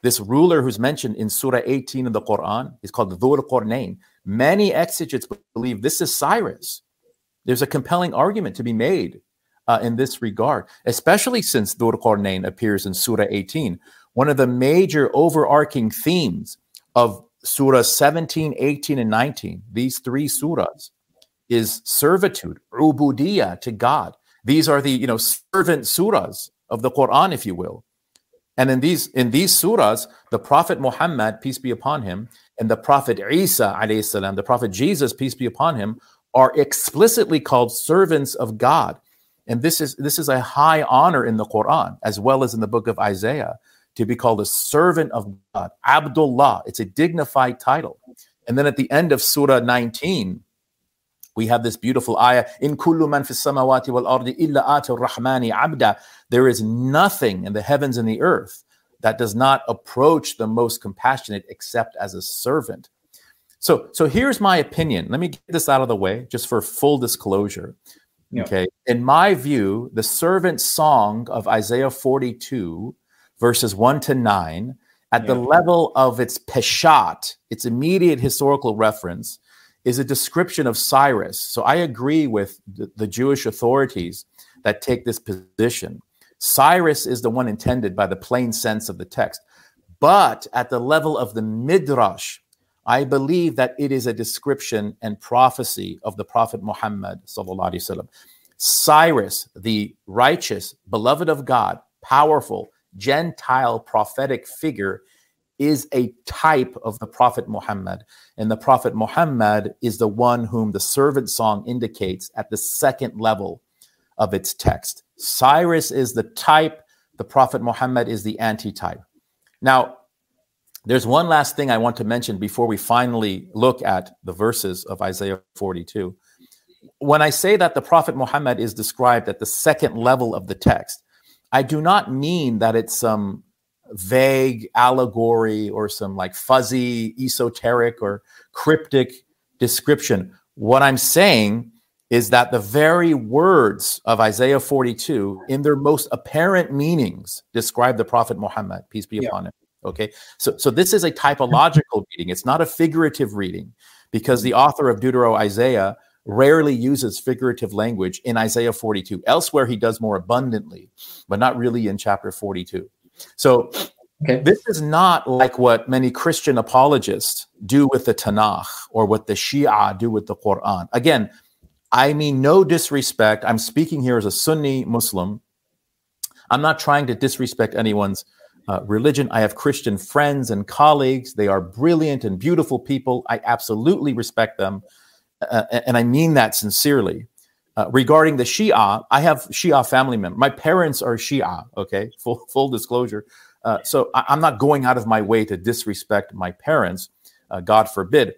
this ruler who's mentioned in Surah 18 of the Quran, is called Dhul Qarnayn. Many exegetes believe this is Cyrus. There's a compelling argument to be made uh, in this regard, especially since Dhul Qarnayn appears in Surah 18. One of the major overarching themes of Surah 17, 18, and 19, these three surahs, is servitude, ubudiyah to God. These are the you know servant surahs of the Quran, if you will. And in these in these surahs, the Prophet Muhammad, peace be upon him, and the Prophet Isa, salam, the Prophet Jesus, peace be upon him, are explicitly called servants of God. And this is this is a high honor in the Quran as well as in the book of Isaiah to be called a servant of God, Abdullah. It's a dignified title. And then at the end of Surah 19, we have this beautiful ayah in kullu man fis samawati wal ardi illa ati rahmani abda there is nothing in the heavens and the earth that does not approach the most compassionate except as a servant so so here's my opinion let me get this out of the way just for full disclosure. Okay. In my view, the servant song of Isaiah 42, verses 1 to 9, at the level of its peshat, its immediate historical reference, is a description of Cyrus. So I agree with the, the Jewish authorities that take this position. Cyrus is the one intended by the plain sense of the text. But at the level of the midrash, I believe that it is a description and prophecy of the Prophet Muhammad. Cyrus, the righteous, beloved of God, powerful, Gentile prophetic figure, is a type of the Prophet Muhammad. And the Prophet Muhammad is the one whom the servant song indicates at the second level of its text. Cyrus is the type, the Prophet Muhammad is the antitype. Now, there's one last thing I want to mention before we finally look at the verses of Isaiah 42. When I say that the Prophet Muhammad is described at the second level of the text, I do not mean that it's some vague allegory or some like fuzzy, esoteric, or cryptic description. What I'm saying is that the very words of Isaiah 42, in their most apparent meanings, describe the Prophet Muhammad, peace be yeah. upon him. Okay, so so this is a typological <laughs> reading. It's not a figurative reading, because the mm-hmm. author of Deutero Isaiah rarely uses figurative language in Isaiah 42. Elsewhere, he does more abundantly, but not really in chapter 42. So okay. this is not like what many Christian apologists do with the Tanakh or what the Shia do with the Quran. Again, I mean no disrespect. I'm speaking here as a Sunni Muslim. I'm not trying to disrespect anyone's uh, religion. I have Christian friends and colleagues. They are brilliant and beautiful people. I absolutely respect them. Uh, and I mean that sincerely. Uh, regarding the Shia, I have Shia family members. My parents are Shia, okay? Full, full disclosure. Uh, so I, am not going out of my way to disrespect my parents, uh, God forbid.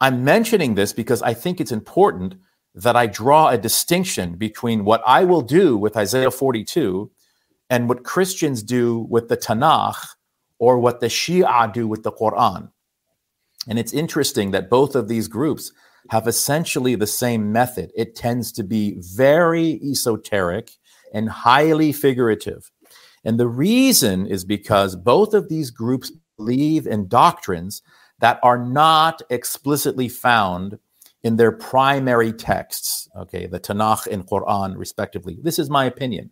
I'm mentioning this because I think it's important that I draw a distinction between what I will do with Isaiah 42 and what Christians do with the Tanakh or what the Shia do with the Quran. And it's interesting that both of these groups have essentially the same method. It tends to be very esoteric and highly figurative. And the reason is because both of these groups believe in doctrines that are not explicitly found in their primary texts, okay, the Tanakh and Quran, respectively. This is my opinion.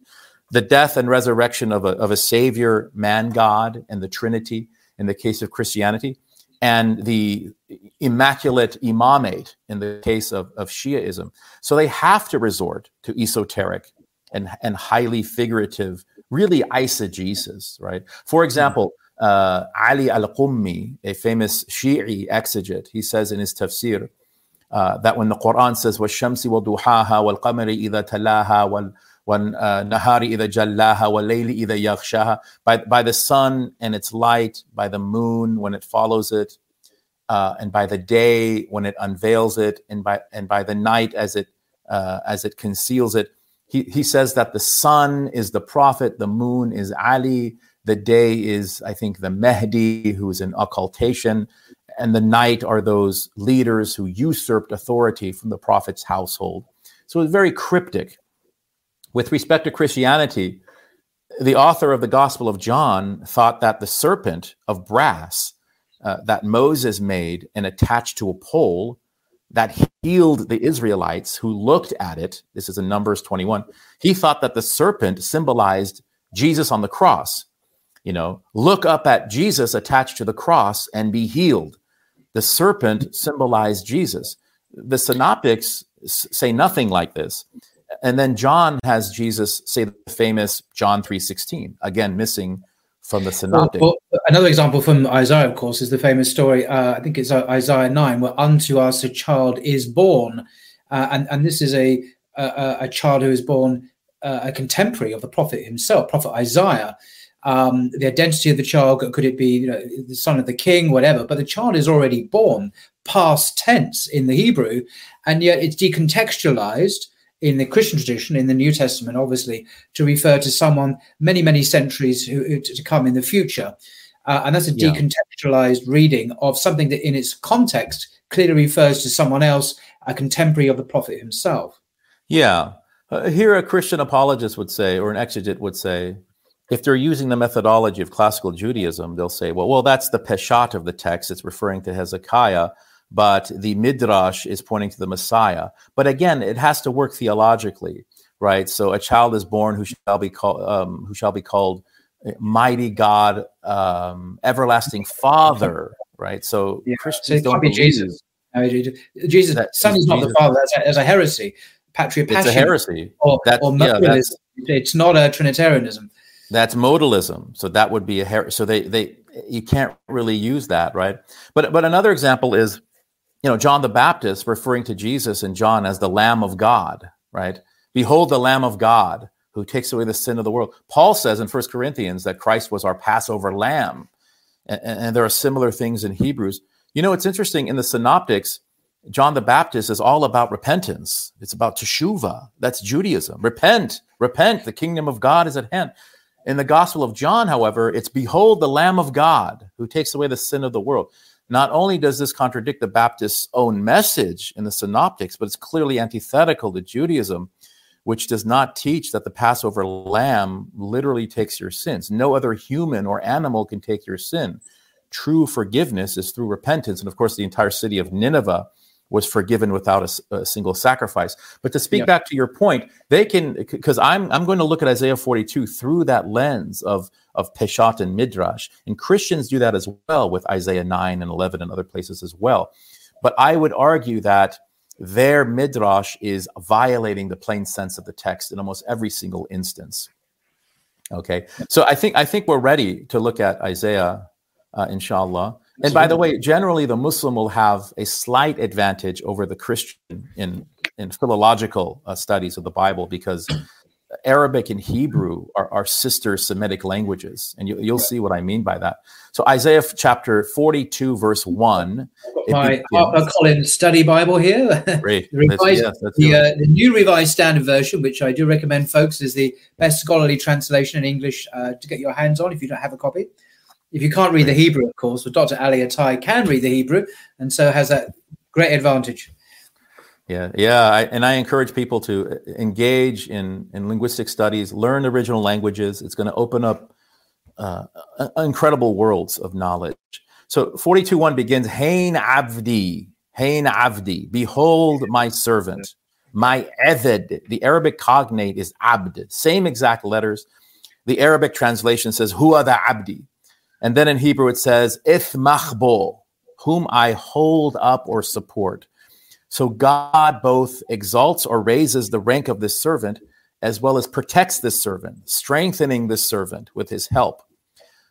The death and resurrection of a, of a savior, man God, and the Trinity in the case of Christianity, and the immaculate imamate in the case of, of Shiaism. So they have to resort to esoteric and, and highly figurative, really eisegesis, right? For example, uh, Ali al Qummi, a famous Shi'i exegete, he says in his tafsir uh, that when the Quran says, وَالشَّمْسِ وَضُحَاهَا وَالْقَمَرِ إِذَا تَلَاهَا وَال وَالنَّهَارِ إِذَا جَلَّاهَا وَاللَّيْلِ إِذَا يَغْشَاهَا by, by the sun and its light, by the moon when it follows it, uh, and by the day when it unveils it, and by, and by the night as it, uh, as it conceals it. He, he says that the sun is the prophet, the moon is Ali, the day is, I think, the Mahdi, who is in occultation, and the night are those leaders who usurped authority from the prophet's household. So it's very cryptic. With respect to Christianity, the author of the Gospel of John thought that the serpent of brass uh, that Moses made and attached to a pole that healed the Israelites who looked at it, this is in Numbers 21, he thought that the serpent symbolized Jesus on the cross. You know, look up at Jesus attached to the cross and be healed. The serpent symbolized Jesus. The synoptics say nothing like this. And then John has Jesus say the famous John 3:16, again missing from the synoptic. Well, another example from Isaiah, of course, is the famous story. Uh, I think it's uh, Isaiah nine, where unto us a child is born, uh, and and this is a a, a child who is born uh, a contemporary of the prophet himself, Prophet Isaiah um, the identity of the child could it be you know the son of the king whatever but the child is already born past tense in the hebrew and yet it's decontextualized in the christian tradition in the new testament obviously to refer to someone many many centuries who, who to come in the future. Uh, and that's a yeah. decontextualized reading of something that in its context clearly refers to someone else a contemporary of the prophet himself. Yeah. Uh, here a christian apologist would say or an exegete would say if they're using the methodology of classical Judaism, they'll say, well, well, that's the peshat of the text. It's referring to Hezekiah, but the midrash is pointing to the Messiah. But again, it has to work theologically, right? So a child is born who shall be called, um, who shall be called mighty God, um, everlasting Father, right? So yeah. Christians so don't be Jesus. Jesus, that, son is not Jesus. the father. That's a, that's a heresy. Patripassian. It's a heresy. Or, or yeah, it's not a Trinitarianism. That's modalism. So that would be a her- so they they you can't really use that, right? But but another example is, you know, John the Baptist referring to Jesus and John as the Lamb of God, right? Behold the Lamb of God who takes away the sin of the world. Paul says in First Corinthians that Christ was our Passover lamb. And, and there are similar things in Hebrews. You know, it's interesting in the synoptics, John the Baptist is all about repentance. It's about teshuva. That's Judaism. Repent, repent. The kingdom of God is at hand. In the Gospel of John, however, it's Behold the Lamb of God who takes away the sin of the world. Not only does this contradict the Baptist's own message in the Synoptics, but it's clearly antithetical to Judaism, which does not teach that the Passover lamb literally takes your sins. No other human or animal can take your sin. True forgiveness is through repentance. And of course, the entire city of Nineveh was forgiven without a, a single sacrifice. But to speak back to your point, they can because I'm I'm going to look at Isaiah 42 through that lens of of Peshat and Midrash, and Christians do that as well with Isaiah 9 and 11 and other places as well. But I would argue that their midrash is violating the plain sense of the text in almost every single instance. Okay, so I think I think we're ready to look at Isaiah, uh, inshallah. And by the way, generally the Muslim will have a slight advantage over the Christian in in philological uh, studies of the Bible because Arabic and Hebrew are, are sister Semitic languages, and you, will see what I mean by that. So Isaiah chapter forty-two, verse one. My HarperCollins Study Bible here, <laughs> the, revised, yes, the, uh, the, new Revised Standard Version, which I do recommend, folks, is the best scholarly translation in English uh, to get your hands on if you don't have a copy if you can't read the Hebrew, of course, but Dr. Ali Ataie can read the Hebrew, and so has that great advantage. Yeah, yeah, I, and I encourage people to engage in in linguistic studies, learn original languages. It's going to open up uh, incredible worlds of knowledge. So 42.1 begins, Hain Avdi, Hain Avdi, behold my servant, my Eved. The Arabic cognate is Abd, same exact letters. The Arabic translation says, Huwa the Abdi. And then in Hebrew it says, Ithmachbo, whom I hold up or support. So God both exalts or raises the rank of this servant as well as protects this servant, strengthening this servant with his help.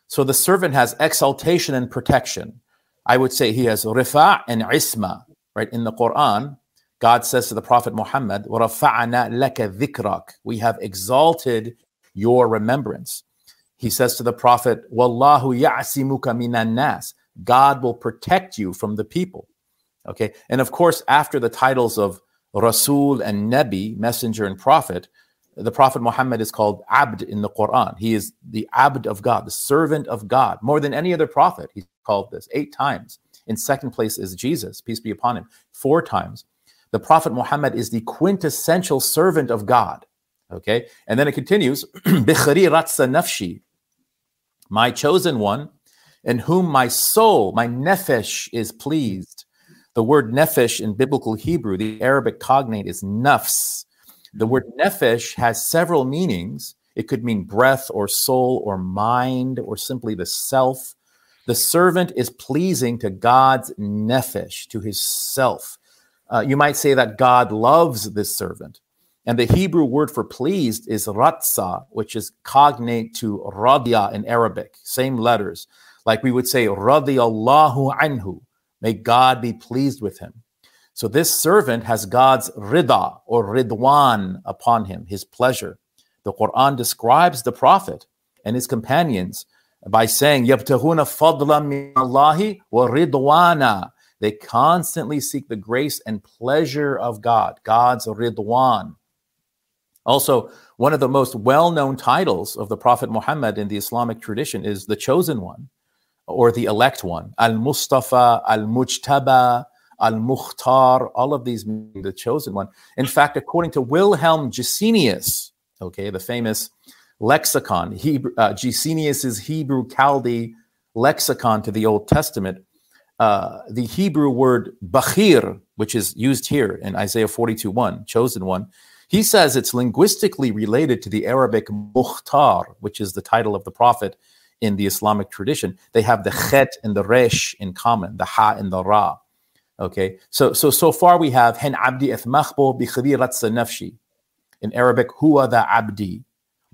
So the servant has exaltation and protection. I would say he has rifa and isma, right? In the Quran, God says to the Prophet Muhammad, We have exalted your remembrance. He says to the Prophet, Wallahu ya'simuka minan nas. God will protect you from the people. Okay. And of course, after the titles of Rasul and Nabi, messenger and prophet, the Prophet Muhammad is called Abd in the Quran. He is the Abd of God, the servant of God. More than any other prophet, he's called this eight times. In second place is Jesus, peace be upon him, four times. The Prophet Muhammad is the quintessential servant of God. Okay. And then it continues, <clears throat> nafshi, my chosen one, in whom my soul, my nefesh, is pleased. The word nefesh in biblical Hebrew, the Arabic cognate is nafs. The word nefesh has several meanings. It could mean breath or soul or mind or simply the self. The servant is pleasing to God's nefesh, to his self. Uh, you might say that God loves this servant. And the Hebrew word for pleased is ratza, which is cognate to radia in Arabic, same letters. Like we would say, radiallahu anhu, may God be pleased with him. So this servant has God's rida or ridwan upon him, his pleasure. The Quran describes the Prophet and his companions by saying, Yabtahuna fadla min Allahi wa ridwana. They constantly seek the grace and pleasure of God, God's ridwan. Also, one of the most well-known titles of the Prophet Muhammad in the Islamic tradition is the Chosen One or the elect one. Al Mustafa, Al Mujtaba, Al Mukhtar, all of these mean the chosen one. In fact, according to Wilhelm Gesenius, okay, the famous lexicon, Hebrew, uh, Gesenius's Hebrew Chaldee lexicon to the Old Testament, uh, the Hebrew word Bachir, which is used here in Isaiah 42 1, chosen one, he says it's linguistically related to the Arabic Mukhtar, which is the title of the prophet in the Islamic tradition. They have the chet and the resh in common, the ha and the ra. Okay, so so so far we have hen abdi ethmachbo bi nafshi. In Arabic, huwa the abdi.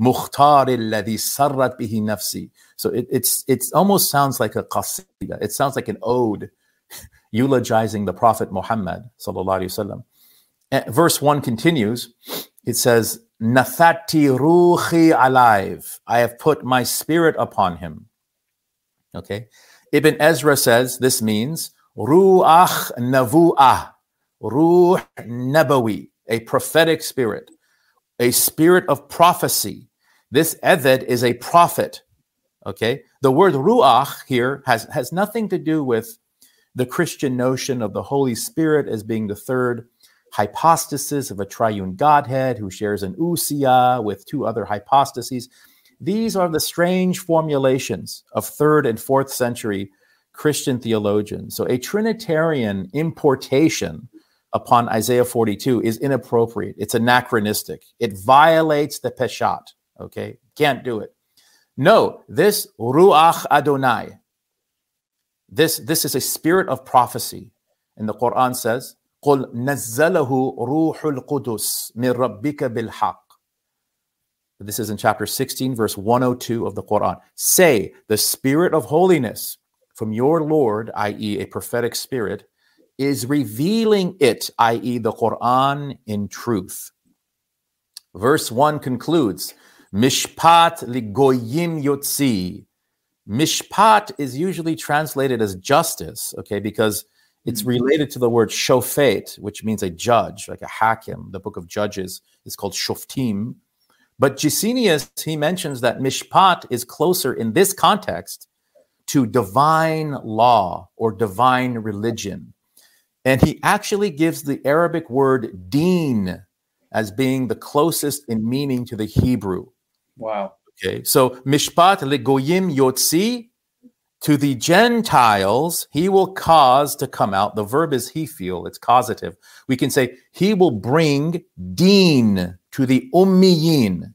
Mukhtar alladhi sarrat bihi nafsi. So it, it's it's almost sounds like a qasida. It sounds like an ode <laughs> eulogizing the Prophet Muhammad sallallahu alaihi wasallam. Verse one continues. It says, Nathati ruhi alive. I have put my spirit upon him. Okay. Ibn Ezra says this means ruach navu'ah, ruh nabawi, a prophetic spirit, a spirit of prophecy. This Eved is a prophet. Okay. The word ruach here has, has nothing to do with the Christian notion of the Holy Spirit as being the third hypostasis of a triune Godhead who shares an ousia with two other hypostases. These are the strange formulations of third and fourth century Christian theologians. So a Trinitarian importation upon Isaiah 42 is inappropriate. It's anachronistic. It violates the Peshat. Okay, can't do it. No, this Ruach Adonai, this, this is a spirit of prophecy. And the Quran says, قل نزله روح القدس من ربك بالحق this is in chapter 16 verse 102 of the quran say the spirit of holiness from your lord i.e a prophetic spirit is revealing it i.e the quran in truth verse 1 concludes mishpat ligoyim yotzi mishpat is usually translated as justice okay because it's mm-hmm. related to the word shofet, which means a judge, like a hakim. The book of Judges is called shoftim. But Gesenius, he mentions that mishpat is closer in this context to divine law or divine religion. And he actually gives the Arabic word deen as being the closest in meaning to the Hebrew. Wow. Okay, so mishpat legoyim yotzi, to the Gentiles, he will cause to come out. The verb is hiphil, it's causative. We can say, he will bring deen to the ummiyin,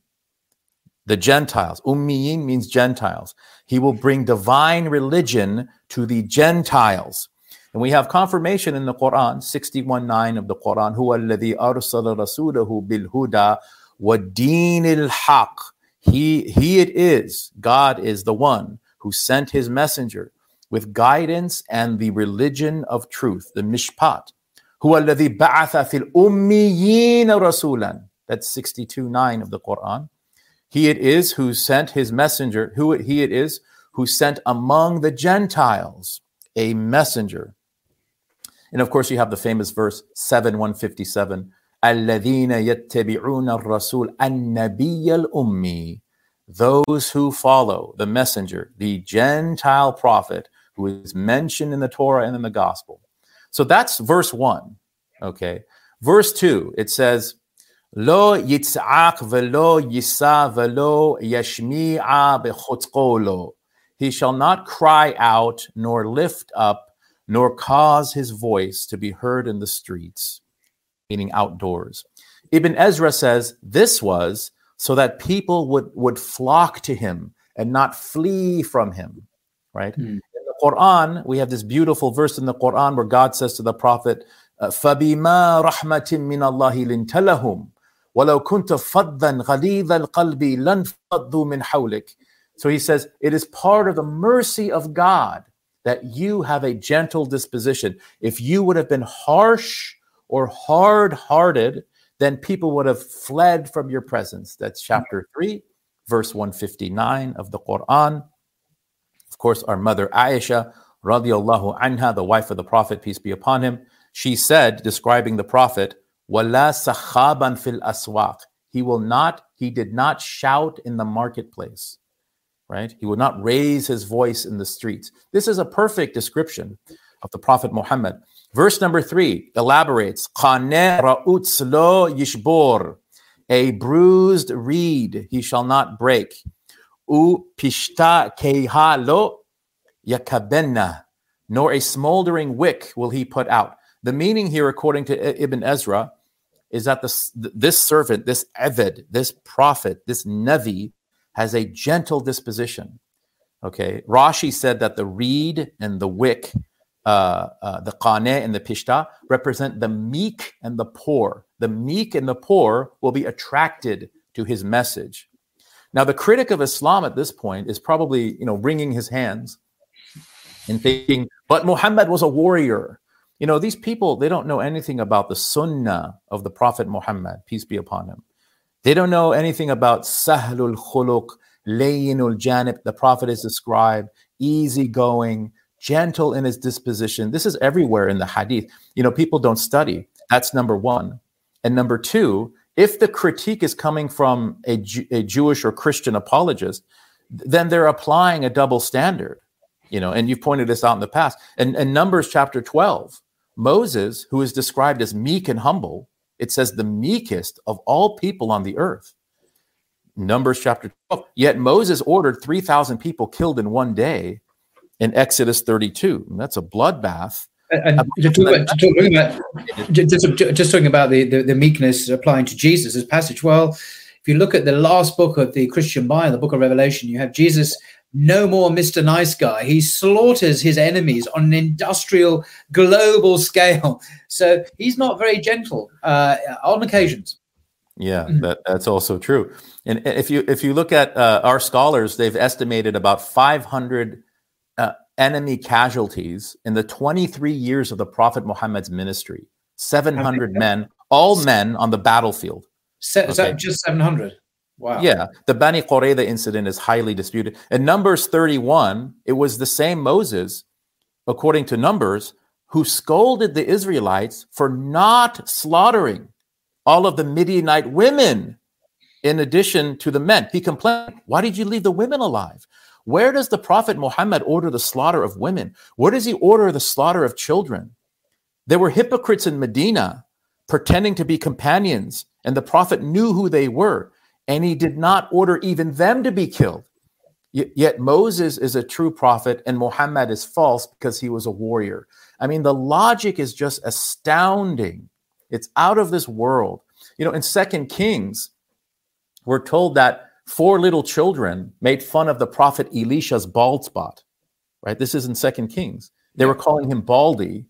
the Gentiles. Ummiyin means Gentiles. He will bring divine religion to the Gentiles. And we have confirmation in the Quran, 61.9 of the Quran, هُوَ الَّذِي أَرْسَلَ رَسُولَهُ بِالْهُدَى وَدِينِ الْحَقِّ He, he it is. God is the one who sent his messenger with guidance and the religion of truth, the mishpat. هو الذي بعث في الأميين رسولا. That's 62.9 of the Quran. He it is who sent his messenger, who he it is who sent among the Gentiles a messenger. And of course, you have the famous verse 7 157. الذين يتبعون الرسول النبي الأمي those who follow the messenger, the Gentile prophet who is mentioned in the Torah and in the gospel. So that's verse one. Okay. Verse two, it says, Lo yitz'ak velo yisa velo yashmi'a bechotqolo. He shall not cry out, nor lift up, nor cause his voice to be heard in the streets, meaning outdoors. Ibn Ezra says this was so that people would, would flock to him and not flee from him, right? Mm. In the Quran, we have this beautiful verse in the Quran where God says to the Prophet, فَبِمَا رَحْمَةٍ مِّنَ اللَّهِ لِنْتَ لَهُمْ وَلَوْ كُنْتَ فَضًّا غَلِيظَ الْقَلْبِ لَنْفَضُّوا مِنْ حَوْلِكَ So he says, it is part of the mercy of God that you have a gentle disposition. If you would have been harsh or hard hearted, then people would have fled from your presence. That's mm-hmm. chapter 3, verse 159 of the Quran. Of course, our mother Aisha, radiallahu anha, the wife of the Prophet, peace be upon him, she said, describing the Prophet, Wala sakhaban fil aswaq. He will not, he did not shout in the marketplace, right? He would not raise his voice in the streets. This is a perfect description of the Prophet Muhammad. Verse number three elaborates, yishbor, a bruised reed he shall not break. U pishta keha lo yakabenna, nor a smoldering wick will he put out. The meaning here, according to Ibn Ezra, is that this, this servant, this Eved, this prophet, this Nevi, has a gentle disposition. Okay. Rashi said that the reed and the wick uh, uh, the qane and the pishta represent the meek and the poor. The meek and the poor will be attracted to his message. Now, the critic of Islam at this point is probably, you know, wringing his hands and thinking, but Muhammad was a warrior. You know, these people, they don't know anything about the sunnah of the Prophet Muhammad, peace be upon him. They don't know anything about sahlul khuluq, layinul janib. The Prophet is described easygoing, gentle in his disposition. This is everywhere in the hadith. You know, people don't study. That's number one. And number two, if the critique is coming from a, a Jewish or Christian apologist, then they're applying a double standard. You know, and you've pointed this out in the past. And, and Numbers chapter 12, Moses, who is described as meek and humble, it says the meekest of all people on the earth. Numbers chapter 12. Yet Moses ordered 3,000 people killed in one day in Exodus 32. That's a bloodbath. And, just, talking about, talking about, just, just, talking about the, the, the, meekness applying to Jesus' as passage. Well, if you look at the last book of the Christian Bible, the book of Revelation, you have Jesus, no more Mr. Nice Guy. He slaughters his enemies on an industrial, global scale. So he's not very gentle uh, on occasions. Yeah, mm-hmm. that, that's also true. And if you if you look at uh, our scholars, they've estimated about 500 uh, enemy casualties in the 23 years of the Prophet Muhammad's ministry. 700 men, all men on the battlefield. Se- okay. just 700? Wow. Yeah, the Bani Qurayza incident is highly disputed. In Numbers 31, it was the same Moses, according to Numbers, who scolded the Israelites for not slaughtering all of the Midianite women in addition to the men. He complained, Why did you leave the women alive? Where does the Prophet Muhammad order the slaughter of women? Where does he order the slaughter of children? There were hypocrites in Medina pretending to be companions, and the Prophet knew who they were, and he did not order even them to be killed. Yet Moses is a true prophet and Muhammad is false because he was a warrior. I mean, the logic is just astounding. It's out of this world. You know, in Second Kings, we're told that four little children made fun of the prophet Elisha's bald spot. Right? This is in Second Kings. They were calling him Baldy.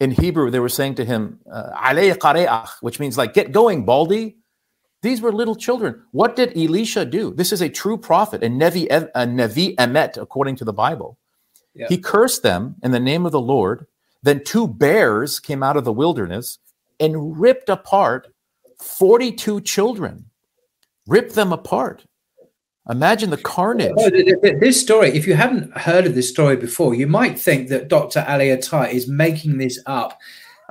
In Hebrew, they were saying to him, uh, which means like, get going, Baldy. These were little children. What did Elisha do? This is a true prophet, a Nevi, a Nevi Emet, according to the Bible. Yeah. He cursed them in the name of the Lord. Then two bears came out of the wilderness and ripped apart 42 children, ripped them apart. Imagine the carnage. Oh, this story, if you haven't heard of this story before, you might think that Dr. Ali Ataie is making this up.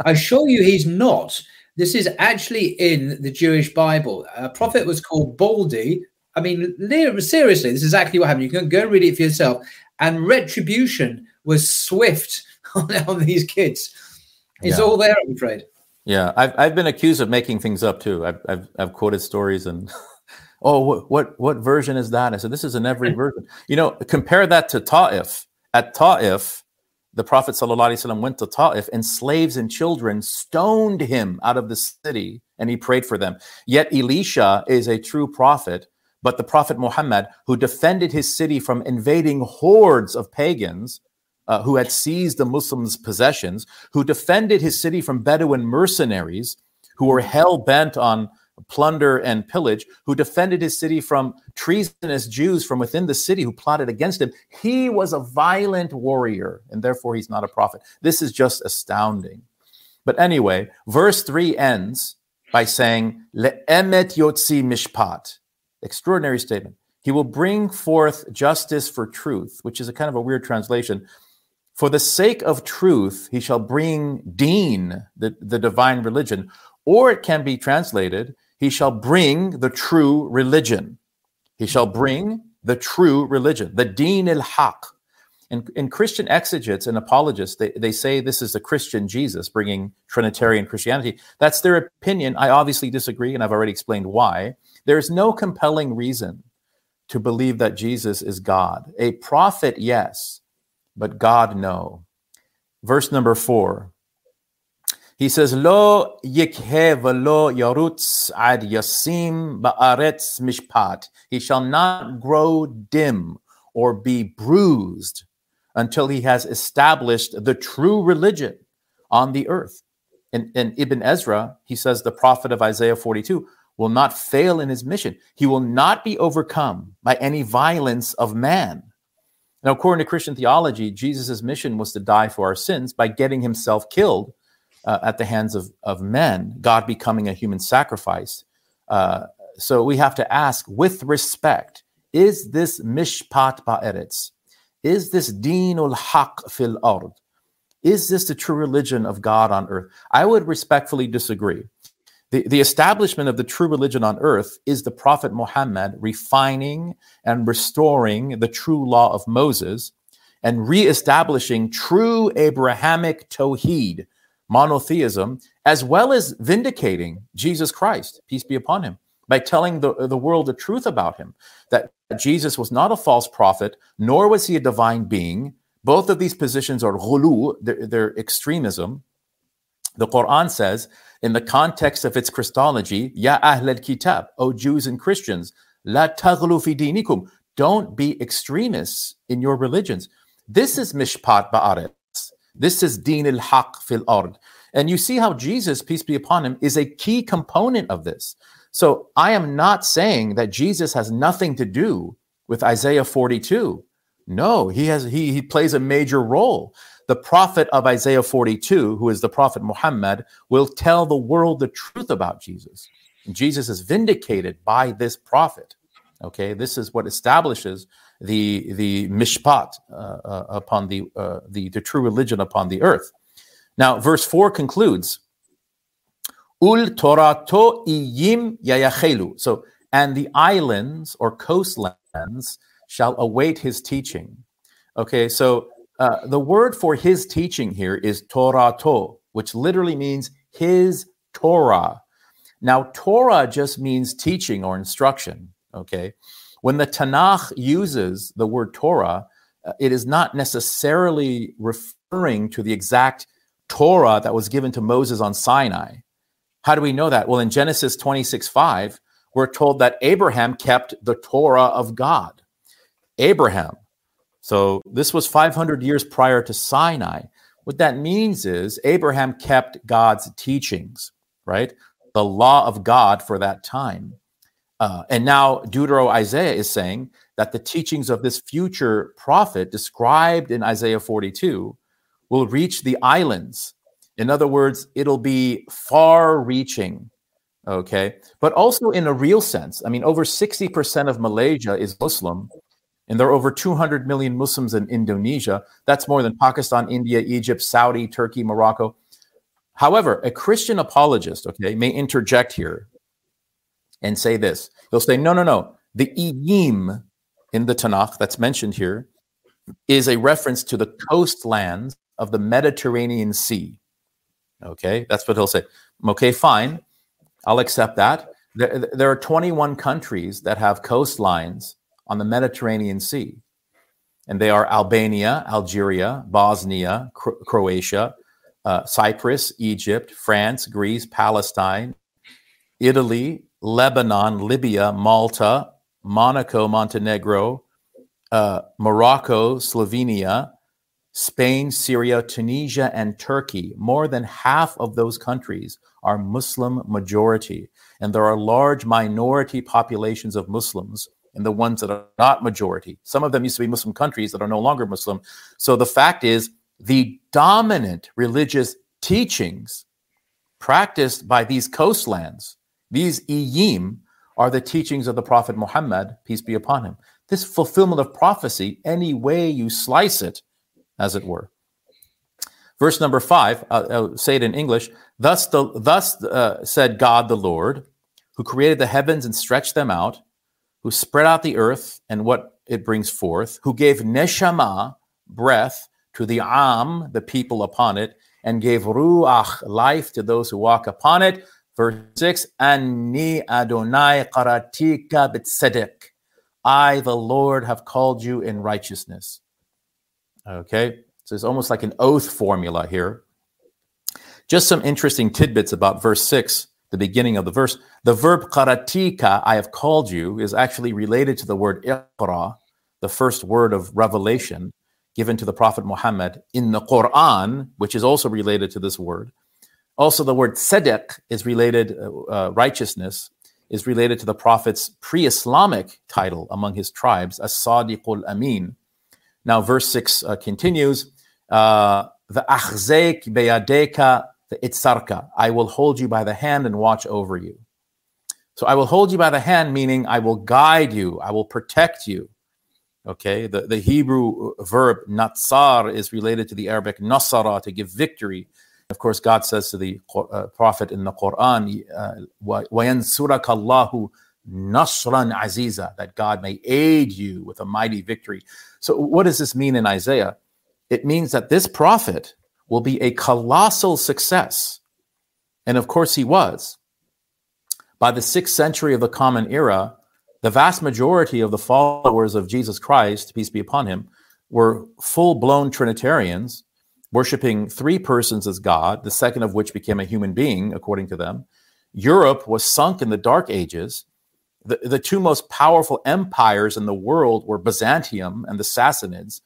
I assure you he's not. This is actually in the Jewish Bible. A prophet was called Baldy. I mean, seriously, this is exactly what happened. You can go read it for yourself. And retribution was swift <laughs> on, on these kids. It's yeah. all there, I'm afraid. Yeah, I've, I've been accused of making things up too. I've, I've, I've quoted stories and, <laughs> oh, what, what, what version is that? I said, this is in every version. You know, compare that to Ta'if. At Ta'if, the Prophet ﷺ went to Ta'if and slaves and children stoned him out of the city and he prayed for them. Yet Elisha is a true prophet, but the Prophet Muhammad, who defended his city from invading hordes of pagans uh, who had seized the Muslims' possessions, who defended his city from Bedouin mercenaries who were hell bent on plunder and pillage, who defended his city from treasonous Jews from within the city who plotted against him. He was a violent warrior, and therefore he's not a prophet. This is just astounding. But anyway, verse 3 ends by saying, Le'emet yotzi mishpat. Extraordinary statement. He will bring forth justice for truth, which is a kind of a weird translation. For the sake of truth, he shall bring deen, the, the divine religion. Or it can be translated, he shall bring the true religion. He shall bring the true religion, the deen al haq. In, in Christian exegetes and apologists, they, they say this is the Christian Jesus bringing Trinitarian Christianity. That's their opinion. I obviously disagree, and I've already explained why. There's no compelling reason to believe that Jesus is God. A prophet, yes, but God, no. Verse number four he says, Lo yikhe velo yarutz ad yasim ba'aretz mishpat. He shall not grow dim or be bruised until he has established the true religion on the earth. And, in Ibn Ezra, he says the prophet of Isaiah 42 will not fail in his mission. He will not be overcome by any violence of man. Now, according to Christian theology, Jesus' mission was to die for our sins by getting himself killed uh, at the hands of, of men, God becoming a human sacrifice. Uh, so we have to ask with respect is this mishpat ba'eretz? Is this dinul haq fil ard? Is this the true religion of God on earth? I would respectfully disagree. The, the establishment of the true religion on earth is the Prophet Muhammad refining and restoring the true law of Moses and reestablishing true Abrahamic Tawheed, monotheism, as well as vindicating Jesus Christ, peace be upon him, by telling the, the world the truth about him that Jesus was not a false prophet, nor was he a divine being. Both of these positions are ghulu, they're, they're extremism. The Quran says, in the context of its Christology, Ya Ahl al Kitab, O Jews and Christians, La taghlu fi dinikum, don't be extremists in your religions. This is mishpat ba'aret. This is din al haq fil ard. And you see how Jesus, peace be upon him, is a key component of this. So I am not saying that Jesus has nothing to do with Isaiah 42. No, he has he, he plays a major role. The prophet of Isaiah 42, who is the prophet Muhammad, will tell the world the truth about Jesus. And Jesus is vindicated by this prophet. Okay, this is what establishes the the mishpat uh, uh, upon the, uh, the the true religion upon the earth. Now, verse four concludes, "Ul torato iyim yayachelu." So, and the islands or coastlands shall await his teaching. Okay, so uh, the word for his teaching here is Torah to, which literally means his Torah. Now, Torah just means teaching or instruction. Okay, when the Tanakh uses the word Torah, uh, it is not necessarily referring to the exact Torah that was given to Moses on Sinai. How do we know that? Well, in Genesis 26 5, we're told that Abraham kept the Torah of God. Abraham. So this was 500 years prior to Sinai. What that means is Abraham kept God's teachings, right? The law of God for that time. Uh, and now Deutero Isaiah is saying that the teachings of this future prophet described in Isaiah 42 will reach the islands. In other words, it'll be far reaching. Okay. But also in a real sense. I mean, over 60% of Malaysia is Muslim, and there are over 200 million Muslims in Indonesia. That's more than Pakistan, India, Egypt, Saudi, Turkey, Morocco. However, a Christian apologist, okay, may interject here and say this. He'll say, no, no, no. The Iyim in the Tanakh that's mentioned here is a reference to the coastlands of the Mediterranean Sea. Okay, that's what he'll say. Okay, fine. I'll accept that. There, there are 21 countries that have coastlines on the Mediterranean Sea. And they are Albania, Algeria, Bosnia, Cro- Croatia, uh, Cyprus, Egypt, France, Greece, Palestine, Italy, Lebanon, Libya, Malta, Monaco, Montenegro, uh, Morocco, Slovenia, Spain, Syria, Tunisia, and Turkey. More than half of those countries are Muslim majority. And there are large minority populations of Muslims and the ones that are not majority. Some of them used to be Muslim countries that are no longer Muslim. So the fact is, the dominant religious teachings practiced by these coastlands these iyim are the teachings of the Prophet Muhammad, peace be upon him. This fulfillment of prophecy, any way you slice it, as it were. Verse number five, I'll, I'll say it in English. Thus, the, thus uh, said God the Lord, who created the heavens and stretched them out, who spread out the earth and what it brings forth, who gave neshama, breath, to the am, the people upon it, and gave ruach, life to those who walk upon it, Verse 6 Anni Adonai Qaratika B'tzedek. I, the Lord, have called you in righteousness. Okay, so it's almost like an oath formula here. Just some interesting tidbits about verse 6, the beginning of the verse. The verb karatika, I have called you, is actually related to the word iqra, the first word of revelation given to the Prophet Muhammad in the Quran, which is also related to this word. Also, the word tzedek is related, uh, uh, righteousness is related to the Prophet's pre Islamic title among his tribes, as Sadiqul Amin. Now, verse 6 uh, continues uh, the achzek beyadeka the itzarka. I will hold you by the hand and watch over you. So I will hold you by the hand, meaning I will guide you, I will protect you. Okay, the, the Hebrew verb natsar is related to the Arabic nasara, to give victory. Of course, God says to the uh, Prophet in the Quran, وَيَنْصُرَكَ اللَّهُ nasran aziza, that God may aid you with a mighty victory. So, what does this mean in Isaiah? It means that this prophet will be a colossal success. And of course, he was. By the sixth century of the Common Era, the vast majority of the followers of Jesus Christ, peace be upon him, were full blown Trinitarians worshiping three persons as God, the second of which became a human being, according to them. Europe was sunk in the Dark Ages. The, the two most powerful empires in the world were Byzantium and the Sassanids,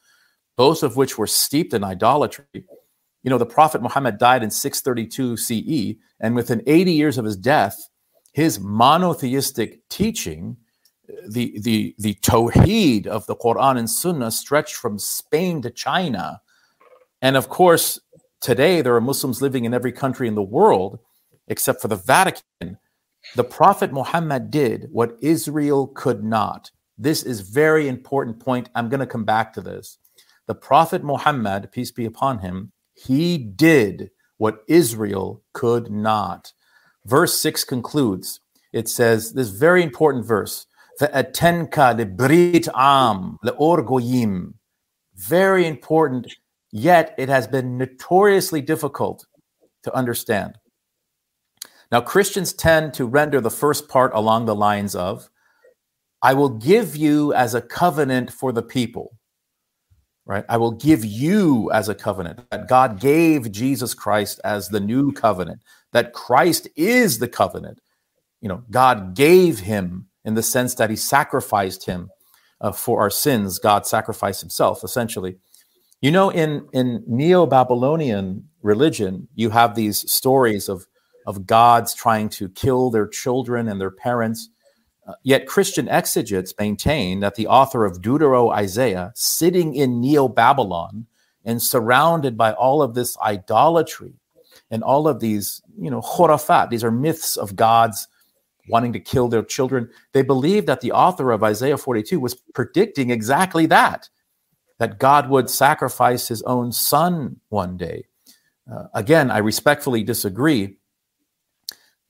both of which were steeped in idolatry. You know, the Prophet Muhammad died in 632 CE, and within 80 years of his death, his monotheistic teaching, the, the, the Tawheed of the Quran and Sunnah, stretched from Spain to China and of course, today there are Muslims living in every country in the world except for the Vatican. The Prophet Muhammad did what Israel could not. This is very important point. I'm going to come back to this. The Prophet Muhammad, peace be upon him, he did what Israel could not. Verse 6 concludes. It says this very important verse, the Atenka, the librit am the Orgoyim. Very important yet it has been notoriously difficult to understand. Now, Christians tend to render the first part along the lines of, I will give you as a covenant for the people right? I will give you as a covenant. That God gave Jesus Christ as the new covenant, that Christ is the covenant. You know, God gave him in the sense that he sacrificed him uh, for our sins. God sacrificed himself, essentially. You know, in, in Neo Babylonian religion, you have these stories of, of gods trying to kill their children and their parents. Uh, yet Christian exegetes maintain that the author of Deutero Isaiah, sitting in Neo Babylon and surrounded by all of this idolatry and all of these, you know, khurafat, these are myths of gods wanting to kill their children. They believe that the author of Isaiah 42 was predicting exactly that, that God would sacrifice his own son one day. Uh, again, I respectfully disagree.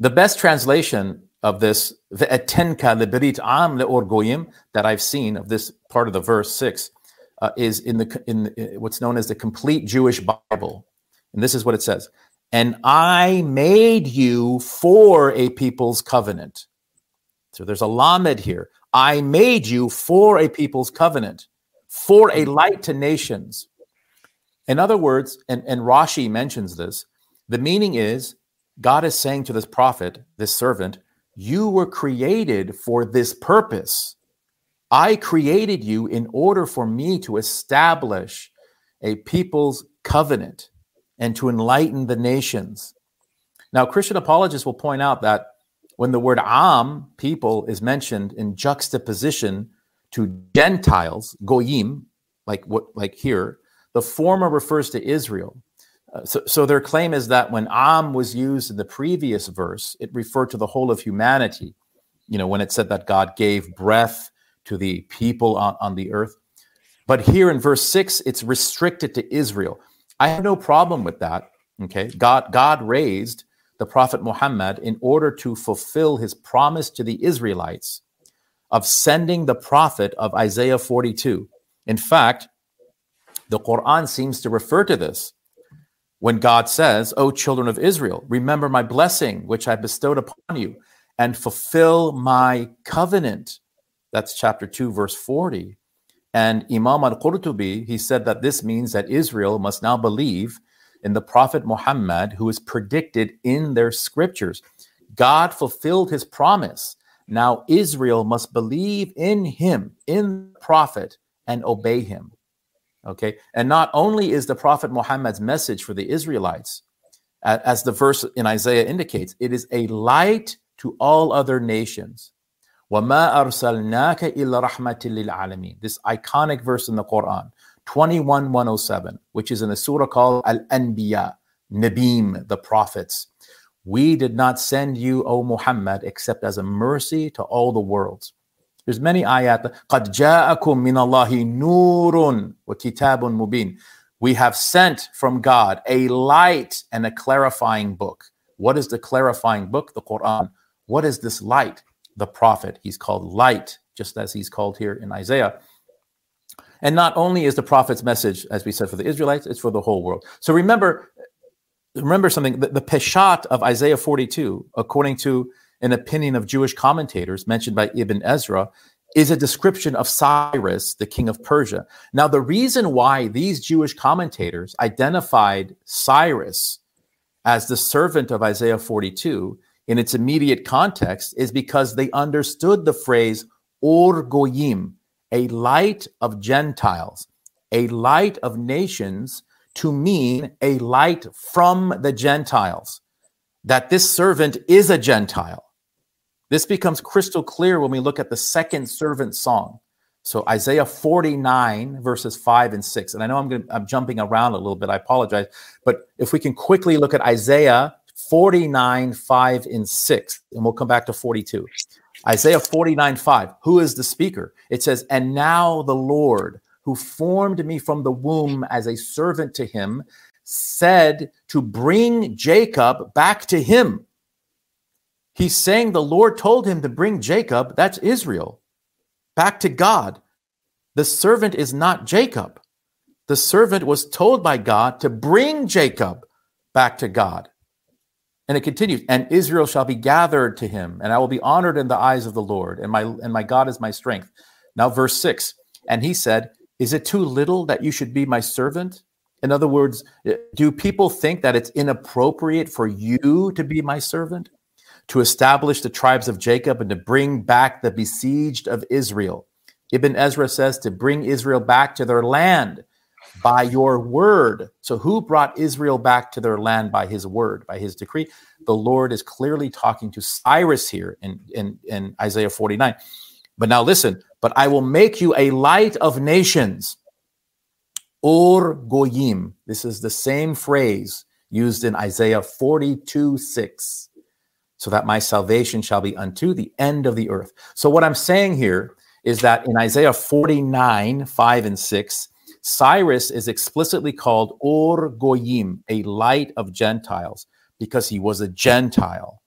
The best translation of this the etenka liberit am leorgoyim, that I've seen of this part of the verse six uh, is in the in what's known as the complete Jewish Bible, and this is what it says: "And I made you for a people's covenant." So there's a lamed here. I made you for a people's covenant, for a light to nations. In other words, and, and Rashi mentions this, the meaning is God is saying to this prophet, this servant, you were created for this purpose. I created you in order for me to establish a people's covenant and to enlighten the nations. Now, Christian apologists will point out that when the word Am, people, is mentioned in juxtaposition to Gentiles, Goyim, like what like here, the former refers to Israel uh, so, so their claim is that when Am was used in the previous verse, it referred to the whole of humanity. You know, when it said that God gave breath to the people on, on the earth. But here in verse six, it's restricted to Israel. I have no problem with that. Okay. God, God raised the Prophet Muhammad in order to fulfill his promise to the Israelites of sending the prophet of Isaiah 42. In fact, the Quran seems to refer to this when God says, O children of Israel, remember my blessing which I bestowed upon you and fulfill my covenant. That's chapter 2, verse 40. And Imam al Qurtubi, he said that this means that Israel must now believe in the Prophet Muhammad, who is predicted in their scriptures. God fulfilled his promise. Now Israel must believe in him, in the prophet, and obey him. Okay. And not only is the Prophet Muhammad's message for the Israelites, as the verse in Isaiah indicates, it is a light to all other nations. This iconic verse in the Quran, 21107, which is in the surah called Al Anbiya, Nabim, the prophets. We did not send you, O Muhammad, except as a mercy to all the worlds. There's many ayat. قَدْ جَاءَكُم مِّنَ اللَّهِ نُورٌ وَكِتَابٌ مُبِينٌ We have sent from God a light and a clarifying book. What is the clarifying book? The Quran. What is this light? The Prophet. He's called light, just as he's called here in Isaiah. And not only is the Prophet's message, as we said, for the Israelites, it's for the whole world. So remember, remember something, the, the Peshat of Isaiah 42, according to an opinion of Jewish commentators mentioned by Ibn Ezra, is a description of Cyrus, the king of Persia. Now, the reason why these Jewish commentators identified Cyrus as the servant of Isaiah 42 in its immediate context is because they understood the phrase Or Goyim, a light of Gentiles, a light of nations, to mean a light from the Gentiles that this servant is a Gentile. This becomes crystal clear when we look at the second servant song. So Isaiah 49 verses 5 and 6. And I know I'm going I'm jumping around a little bit. I apologize. But if we can quickly look at Isaiah 49 5 and 6 and we'll come back to 42. Isaiah 49 5. Who is the speaker? It says, "And now the Lord who formed me from the womb as a servant to him said to bring Jacob back to him. He's saying the Lord told him to bring Jacob, that's Israel, back to God. The servant is not Jacob. The servant was told by God to bring Jacob back to God. And it continues, and Israel shall be gathered to him, and I will be honored in the eyes of the Lord, and my and my God is my strength. Now, verse six, and he said, Is it too little that you should be my servant? In other words, eh, do people think that it's inappropriate for you to be my servant, to establish the tribes of Jacob and to bring back the besieged of Israel? Ibn Ezra says to bring Israel back to their land by your word. So, who brought Israel back to their land by his word, by his decree? The Lord is clearly talking to Cyrus here in, in, in Isaiah 49. But now listen, but I will make you a light of nations. Or goyim. This is the same phrase used in Isaiah 42 6. So that my salvation shall be unto the end of the earth. So, what I'm saying here is that in Isaiah 49 5 and 6, Cyrus is explicitly called Or Goyim, a light of Gentiles, because he was a Gentile.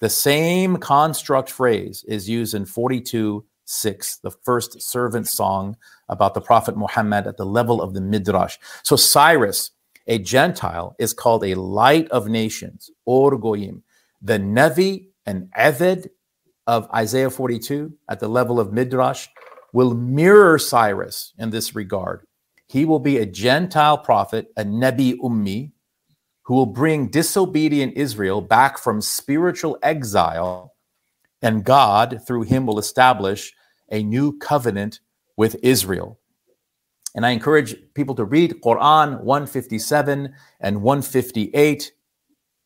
The same construct phrase is used in 42 6, the first servant song about the Prophet Muhammad at the level of the Midrash. So Cyrus, a Gentile, is called a light of nations, Or Goyim. The Navi and Eved of Isaiah 42 at the level of Midrash will mirror Cyrus in this regard. He will be a Gentile prophet, a Nebi Ummi, who will bring disobedient Israel back from spiritual exile, and God, through him, will establish a new covenant with Israel. And I encourage people to read Quran 157 and 158.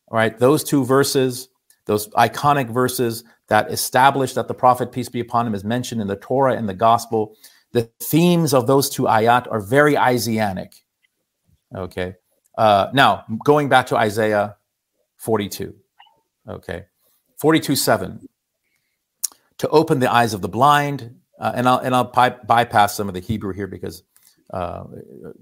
All right, those two verses, those iconic verses that establish that the Prophet, peace be upon him, is mentioned in the Torah and the Gospel the themes of those two ayat are very Isaianic. Okay. Uh, now, going back to Isaiah 42. Okay. 42 7. To open the eyes of the blind, uh, and I'll, and I'll by- bypass some of the Hebrew here because uh,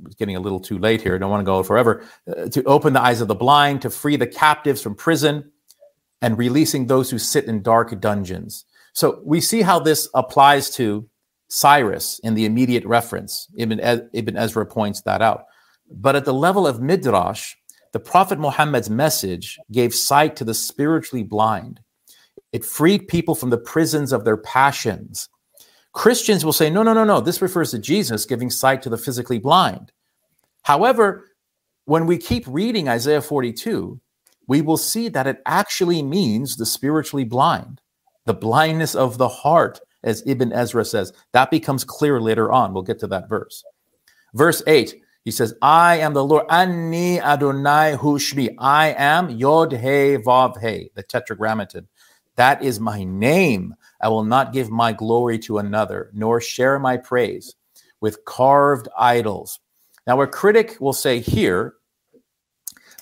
it's getting a little too late here. I don't want to go forever. Uh, to open the eyes of the blind, to free the captives from prison, and releasing those who sit in dark dungeons. So we see how this applies to Cyrus in the immediate reference. Ibn, Ibn Ezra points that out. But at the level of Midrash, the Prophet Muhammad's message gave sight to the spiritually blind. It freed people from the prisons of their passions. Christians will say, no, no, no, no, this refers to Jesus giving sight to the physically blind. However, when we keep reading Isaiah 42, we will see that it actually means the spiritually blind, the blindness of the heart, as Ibn Ezra says. That becomes clear later on. We'll get to that verse. Verse 8, he says, I am the Lord. Anni Adonai Hushmi. I am Yod He Vav He, the tetragrammaton. That is my name. I will not give my glory to another, nor share my praise with carved idols. Now, a critic will say here,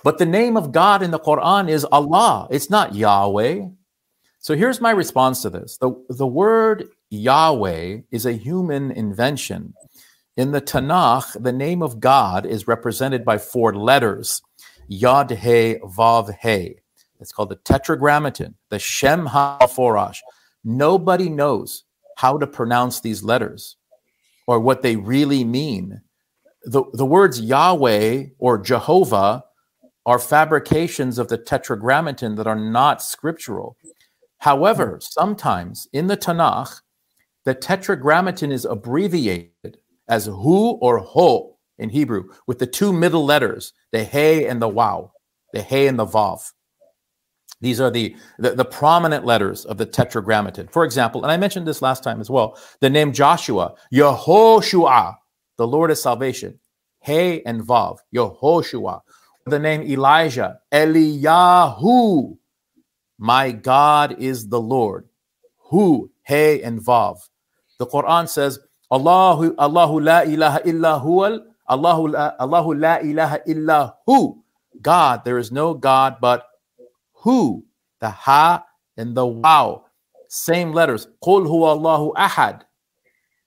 but the name of God in the Quran is Allah. It's not Yahweh. So here's my response to this. The, the word Yahweh is a human invention. In the Tanakh, the name of God is represented by four letters Yod He Vav He. It's called the Tetragrammaton, the Shem HaForash. Nobody knows how to pronounce these letters or what they really mean. The, the words Yahweh or Jehovah are fabrications of the Tetragrammaton that are not scriptural. However, sometimes in the Tanakh, the tetragrammaton is abbreviated as hu or ho in Hebrew with the two middle letters, the he and the wow, the he and the vav. These are the, the, the, prominent letters of the tetragrammaton. For example, and I mentioned this last time as well, the name Joshua, Yehoshua, the Lord of salvation, He and Vav, Yehoshua. The name Elijah, Eliyahu, my God is the Lord. Hu, He, and Vav. The Quran says, Allahu, Allahu la ilaha illa huwal, Allahu la, Allahu la ilaha illa hu. God, there is no God but who. The ha and the wow. Same letters. Qul huwa Allahu ahad.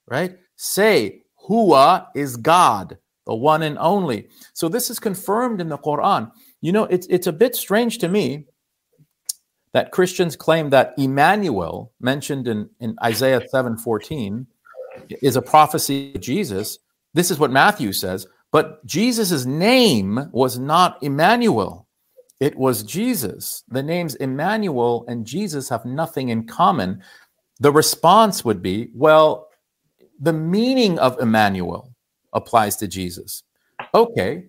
Right? Say, Huwa is God, the one and only. So this is confirmed in the Quran. You know, it's, it's a bit strange to me that Christians claim that Emmanuel, mentioned in, in Isaiah 7:14, is a prophecy of Jesus. This is what Matthew says. But Jesus' name was not Emmanuel, it was Jesus. The names Emmanuel and Jesus have nothing in common. The response would be well, the meaning of Emmanuel applies to Jesus. Okay,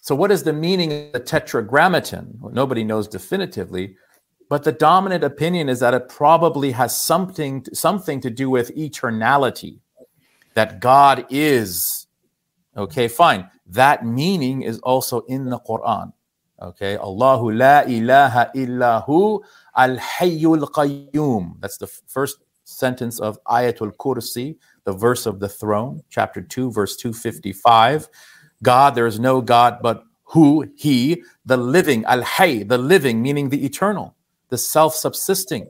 so what is the meaning of the tetragrammaton? Well, nobody knows definitively, but the dominant opinion is that it probably has something something to do with eternality, that God is. Okay, fine. That meaning is also in the Quran. Okay, Allahu la ilaha illahu al hayyul qayyum. That's the first sentence of Ayatul Kursi, the verse of the throne, chapter 2, verse 255. God, there is no God but who, He, the living, Al Hay, the living, meaning the eternal, the self subsisting.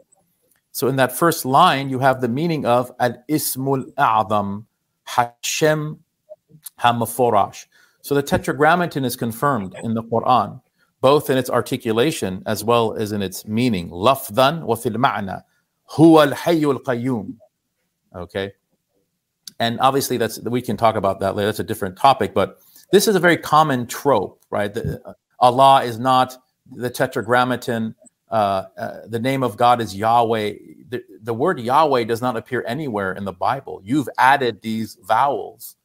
So in that first line, you have the meaning of Al Ismul A'zam, Hashem Hamaforash. So the Tetragrammaton is confirmed in the Quran, both in its articulation as well as in its meaning. Fil ma'na. Huwa al hayyul qayyum. Okay. And obviously that's we can talk about that later. That's a different topic, but this is a very common trope, right? The, Allah is not the tetragrammaton. Uh, uh, the name of God is Yahweh. The, the, word Yahweh does not appear anywhere in the Bible. You've added these vowels.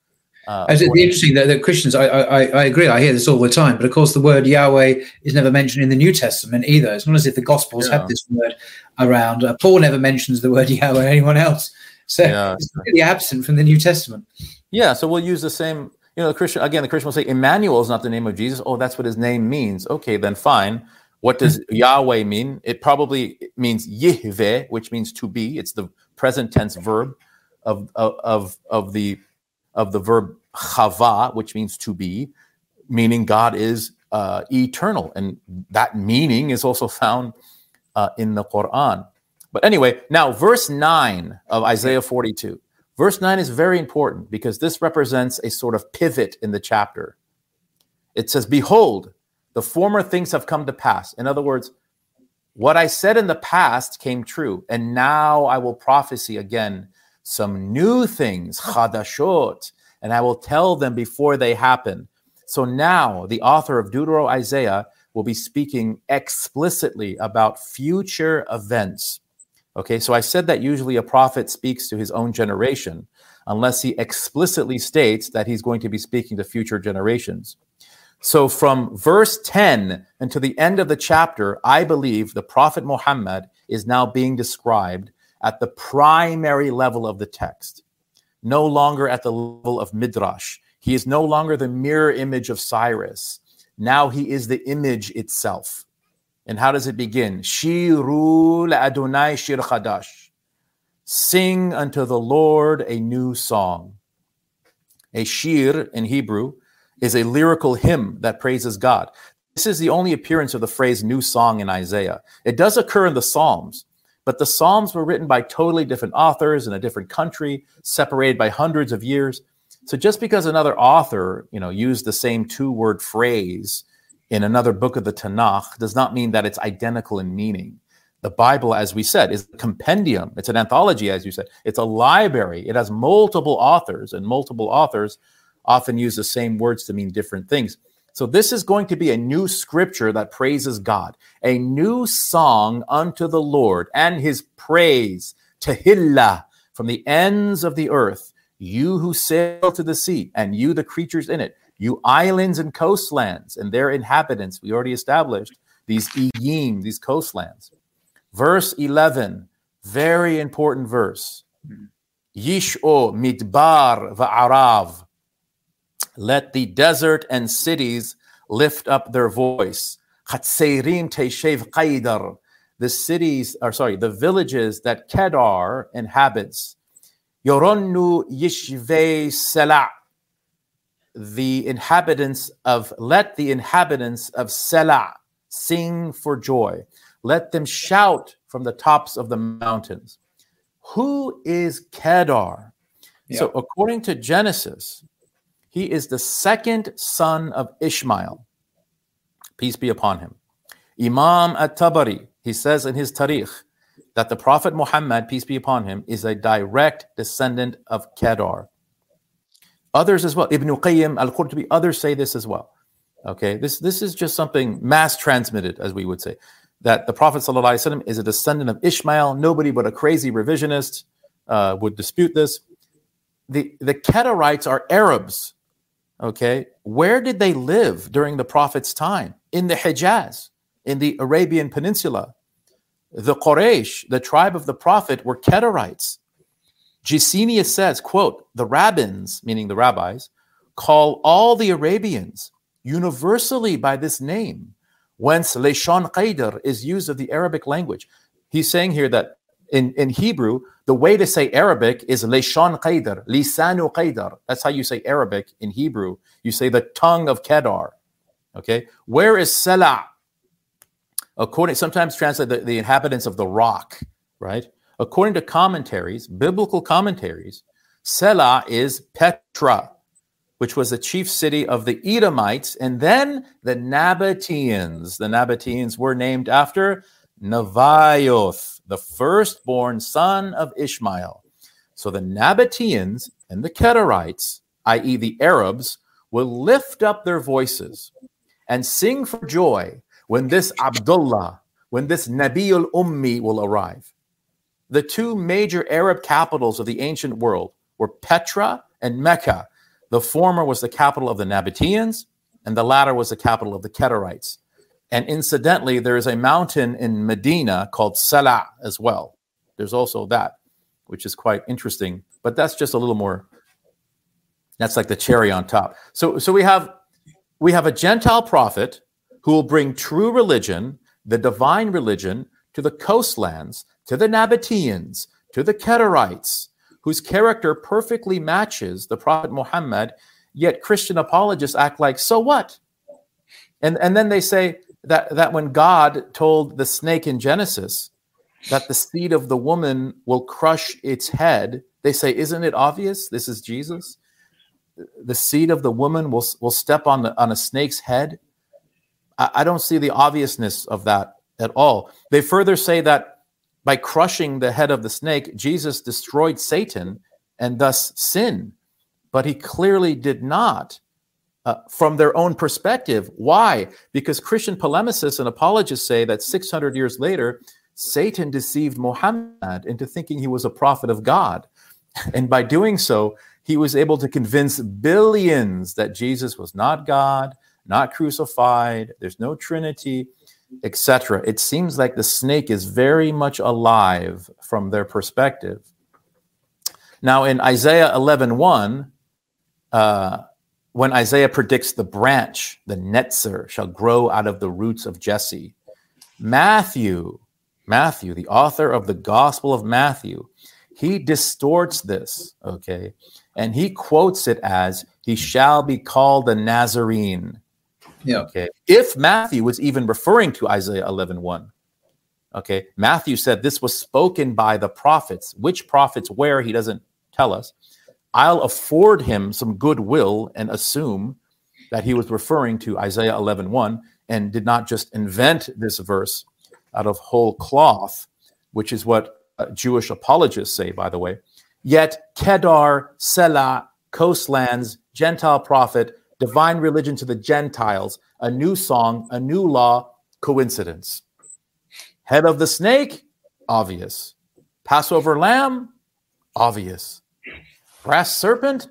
Uh, it's interesting that, that Christians, I, I, I agree, I hear this all the time, but of course the word Yahweh is never mentioned in the New Testament either. It's not as if the Gospels yeah. have this word around. Uh, Paul never mentions the word <laughs> Yahweh anyone else. So yeah. it's really absent from the New Testament. Yeah, so we'll use the same you know, the Christian again, the Christian will say Emmanuel is not the name of Jesus. Oh, that's what his name means. Okay, then fine. What does. <laughs> Yahweh mean? It probably means Yihve, which means to be. It's the present tense verb of of of the of the verb chava, which means to be, meaning God is uh, eternal, and that meaning is also found uh, in the Quran. But anyway, now verse nine of Isaiah forty-two. Verse 9 is very important because this represents a sort of pivot in the chapter. It says, Behold, the former things have come to pass. In other words, what I said in the past came true, and now I will prophesy again some new things, chadashot, and I will tell them before they happen. So now the author of Deutero Isaiah will be speaking explicitly about future events. Okay, so I said that usually a prophet speaks to his own generation unless he explicitly states that he's going to be speaking to future generations. So from verse 10 until the end of the chapter, I believe the prophet Muhammad is now being described at the primary level of the text, no longer at the level of midrash. He is no longer the mirror image of Cyrus. Now he is the image itself. And how does it begin? Shiru Adonai shir chadash. Sing unto the Lord a new song. A shir in Hebrew is a lyrical hymn that praises God. This is the only appearance of the phrase new song in Isaiah. It does occur in the Psalms, but the Psalms were written by totally different authors in a different country, separated by hundreds of years. So just because another author, you know, used the same two-word phrase in another book of the Tanakh does not mean that it's identical in meaning. The Bible, as we said, is a compendium. It's an anthology, as you said. It's a library. It has multiple authors, and multiple authors often use the same words to mean different things. So, this is going to be a new scripture that praises God, a new song unto the Lord and his praise, Tehillah, from the ends of the earth, you who sail to the sea, and you, the creatures in it you islands and coastlands and their inhabitants. We already established these iyim, these coastlands. Verse 11, very important verse. Hmm. Yish'o midbar va'arav. Let the desert and cities lift up their voice. Chatseirim teishev qaidar. The cities, or sorry, the villages that Kedar inhabits. Yoronnu yishve selah the inhabitants of let the inhabitants of Selah sing for joy. Let them shout from the tops of the mountains. Who is Kedar? Yeah. So, according to Genesis, he is the second son of Ishmael. Peace be upon him. Imam at Tabari, he says in his Tarikh, that the Prophet Muhammad, peace be upon him, is a direct descendant of Kedar. Others as well, Ibn Qayyim, Al Qurtubi, others say this as well. Okay, this, this is just something mass transmitted, as we would say, that the Prophet ﷺ is a descendant of Ishmael. Nobody but a crazy revisionist uh, would dispute this. The, the Kedarites are Arabs. Okay, where did they live during the Prophet's time? In the Hijaz, in the Arabian Peninsula. The Quraysh, the tribe of the Prophet, were Kedarites. Gesenius says, quote, the rabbins, meaning the rabbis, call all the Arabians universally by this name, whence Leshan Qaidar is used of the Arabic language. He's saying here that in, in Hebrew, the way to say Arabic is Leshan Qaidar, Lisanu Qaidar. That's how you say Arabic in Hebrew. You say the tongue of Kedar. Okay. Where is Salah? According, sometimes translate the, the inhabitants of the rock, right? According to commentaries, biblical commentaries, Selah is Petra, which was the chief city of the Edomites, and then the Nabateans. The Nabateans were named after Nebaioth, the firstborn son of Ishmael. So the Nabateans and the Kedarites, i.e., the Arabs, will lift up their voices and sing for joy when this Abdullah, when this Nabiul Ummi will arrive. The two major Arab capitals of the ancient world were Petra and Mecca. The former was the capital of the Nabateans, and the latter was the capital of the Kedarites. And incidentally, there is a mountain in Medina called Salah as well. There's also that, which is quite interesting. But that's just a little more. That's like the cherry on top. So, so we have we have a Gentile prophet who will bring true religion, the divine religion, to the coastlands to the Nabateans, to the Kedarites, whose character perfectly matches the Prophet Muhammad, yet Christian apologists act like, so what? And, and then they say that, that when God told the snake in Genesis that the seed of the woman will crush its head, they say, isn't it obvious? This is Jesus. The seed of the woman will, will step on, the, on a snake's head. I, I don't see the obviousness of that at all. They further say that by crushing the head of the snake, Jesus destroyed Satan and thus sin. But he clearly did not uh, from their own perspective. Why? Because Christian polemicists and apologists say that 600 years later, Satan deceived Muhammad into thinking he was a prophet of God. <laughs> And by doing so, he was able to convince billions that Jesus was not God, not crucified, there's no Trinity etc. It seems like the snake is very much alive from their perspective. Now, in Isaiah 11 1, uh, when Isaiah predicts the branch, the netzer, shall grow out of the roots of Jesse, Matthew, Matthew, the author of the Gospel of Matthew, he distorts this, okay, and he quotes it as, He shall be called the Nazarene. Yeah. Okay. If Matthew was even referring to Isaiah 11 1. Okay. Matthew said this was spoken by the prophets. Which prophets, where, he doesn't tell us. I'll afford him some goodwill and assume that he was referring to Isaiah 11 1 and did not just invent this verse out of whole cloth, which is what uh, Jewish apologists say, by the way. Yet Kedar, Selah, coastlands, Gentile prophet, divine religion to the Gentiles, a new song, a new law, coincidence. Head of the snake, obvious. Passover lamb, obvious. Brass serpent,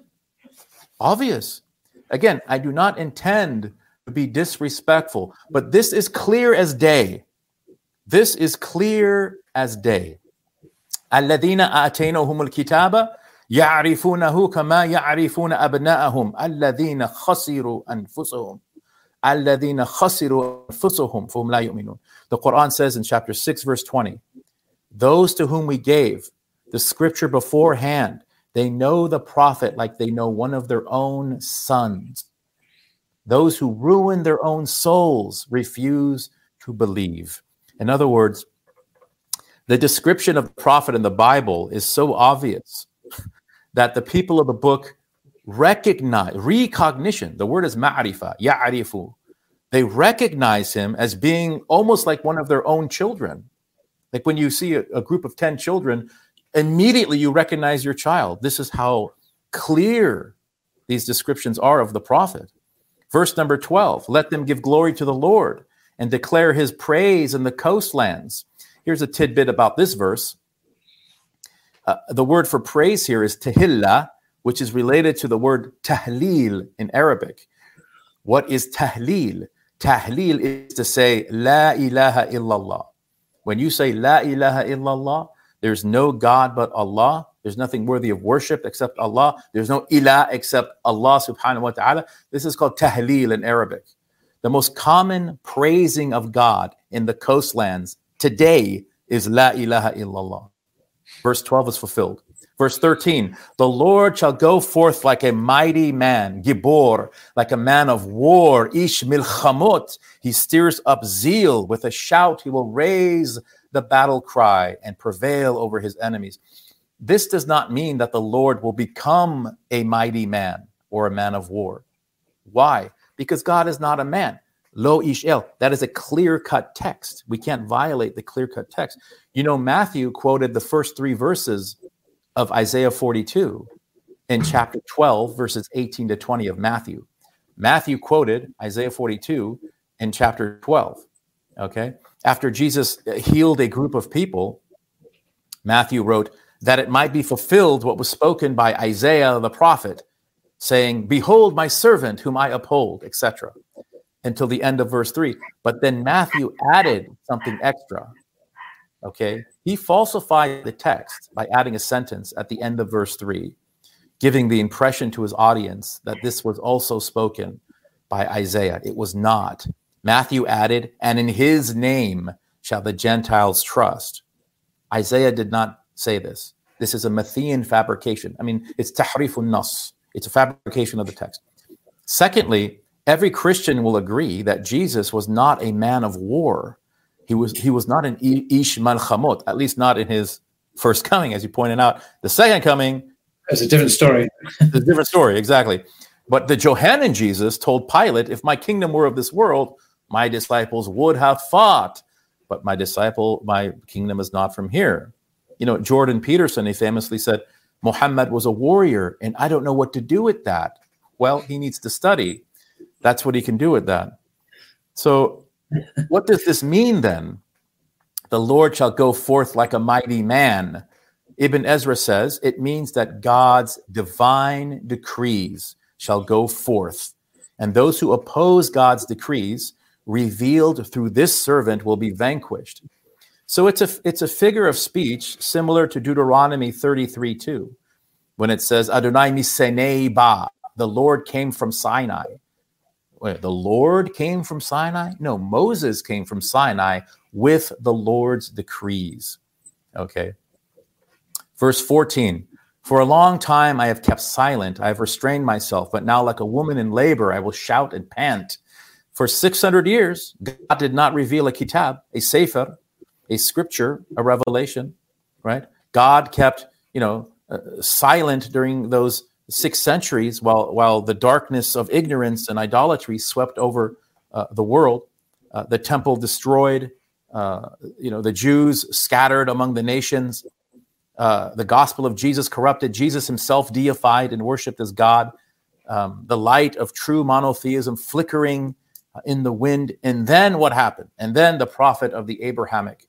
obvious. Again, I do not intend to be disrespectful, but this is clear as day. This is clear as day. الذين آتيناهم الكتاب يعرفونه كما يعرفون أبناءهم الذين خسروا أنفسهم الذين خسروا أنفسهم فهم لا يؤمنون The Quran says in chapter 6 verse 20 Those to whom we gave the scripture beforehand they know the prophet like they know one of their own sons Those who ruin their own souls refuse to believe In other words the description of the prophet in the Bible is so obvious <laughs> that the people of the book recognize recognition. The word is ma'rifa, ya'rifu. They recognize him as being almost like one of their own children. Like when you see a, a group of 10 children, immediately you recognize your child. This is how clear these descriptions are of the prophet. Verse number 12 let them give glory to the Lord and declare his praise in the coastlands. Here's a tidbit about this verse. Uh, the word for praise here is tahilla, which is related to the word tahleel in Arabic. What is tahleel? Tahleel is to say La ilaha illallah. When you say La ilaha illallah, there's no God but Allah. There's nothing worthy of worship except Allah. There's no ilah except Allah subhanahu wa ta'ala. This is called tahleel in Arabic. The most common praising of God in the coastlands today is La ilaha illallah. Verse 12 is fulfilled. Verse 13, the Lord shall go forth like a mighty man, Gibor, like a man of war, Ish milchamot. He stirs up zeal. With a shout, he will raise the battle cry and prevail over his enemies. This does not mean that the Lord will become a mighty man or a man of war. Why? Because God is not a man. Lo ish el. That is a clear cut text. We can't violate the clear cut text. You know, Matthew quoted the first three verses of Isaiah 42 in chapter 12, verses 18 to 20 of Matthew. Matthew quoted Isaiah 42 in chapter 12. Okay. After Jesus healed a group of people, Matthew wrote, that it might be fulfilled what was spoken by Isaiah the prophet, saying, Behold my servant whom I uphold, etc., until the end of verse 3. But then Matthew added something extra. Okay. He falsified the text by adding a sentence at the end of verse 3, giving the impression to his audience that this was also spoken by Isaiah. It was not. Matthew added, And in his name shall the Gentiles trust. Isaiah did not say this. This is a Matthean fabrication. I mean, it's tahrifun nas. It's a fabrication of the text. Secondly, every Christian will agree that Jesus was not a man of war. He was he was not an ish malchamot, at least not in his first coming, as you pointed out. The second coming is a different story. <laughs> it's a different story, exactly. But the Johannine Jesus told Pilate, "If my kingdom were of this world, my disciples would have fought, but my disciple, my kingdom is not from here." You know, Jordan Peterson, he famously said, "Muhammad was a warrior, and I don't know what to do with that." Well, he needs to study. That's what he can do with that. So what does this mean then? The Lord shall go forth like a mighty man. Ibn Ezra says it means that God's divine decrees shall go forth, and those who oppose God's decrees, revealed through this servant, will be vanquished. So it's a it's a figure of speech similar to Deuteronomy 33 2, when it says Adonai misenei ba, the Lord came from Sinai. Wait, the Lord came from Sinai? No, Moses came from Sinai with the Lord's decrees. Okay. Verse 14 For a long time I have kept silent, I have restrained myself, but now, like a woman in labor, I will shout and pant. For 600 years, God did not reveal a kitab, a sefer, a scripture, a revelation, right? God kept, you know, uh, silent during those six centuries while, while the darkness of ignorance and idolatry swept over uh, the world, uh, the temple destroyed, uh, you know, the Jews scattered among the nations, uh, the gospel of Jesus corrupted, Jesus himself deified and worshiped as God, um, the light of true monotheism flickering in the wind. And then what happened? And then the prophet of the Abrahamic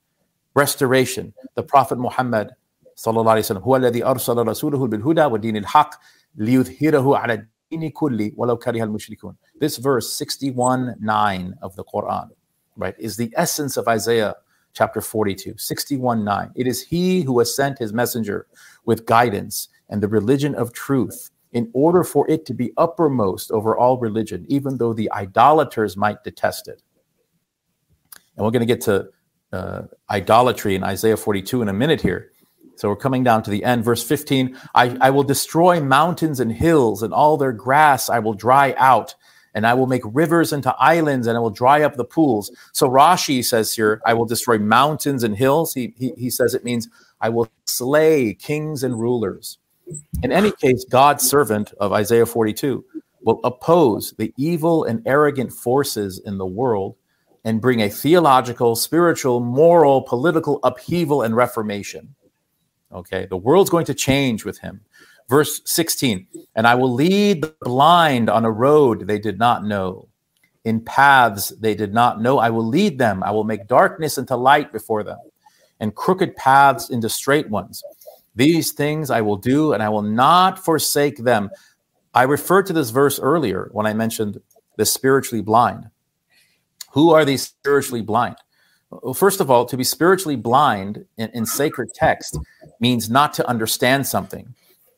restoration, the prophet Muhammad sallallahu alaihi wasallam, هو الذي أرسل رسوله بالهدى ودين الحق ليظهره على الدين كله ولو كره المشركون. This verse 61 9 of the Quran, right, is the essence of Isaiah chapter 42, 61 9. It is he who has sent his messenger with guidance and the religion of truth in order for it to be uppermost over all religion, even though the idolaters might detest it. And we're going to get to uh, idolatry in Isaiah 42 in a minute here. So we're coming down to the end. Verse 15 I, I will destroy mountains and hills, and all their grass I will dry out, and I will make rivers into islands, and I will dry up the pools. So Rashi says here, I will destroy mountains and hills. He, he, he says it means I will slay kings and rulers. In any case, God's servant of Isaiah 42 will oppose the evil and arrogant forces in the world and bring a theological, spiritual, moral, political upheaval and reformation. Okay, the world's going to change with him. Verse 16, and I will lead the blind on a road they did not know, in paths they did not know. I will lead them. I will make darkness into light before them, and crooked paths into straight ones. These things I will do, and I will not forsake them. I referred to this verse earlier when I mentioned the spiritually blind. Who are these spiritually blind? Well, first of all, to be spiritually blind in, in sacred text means not to understand something.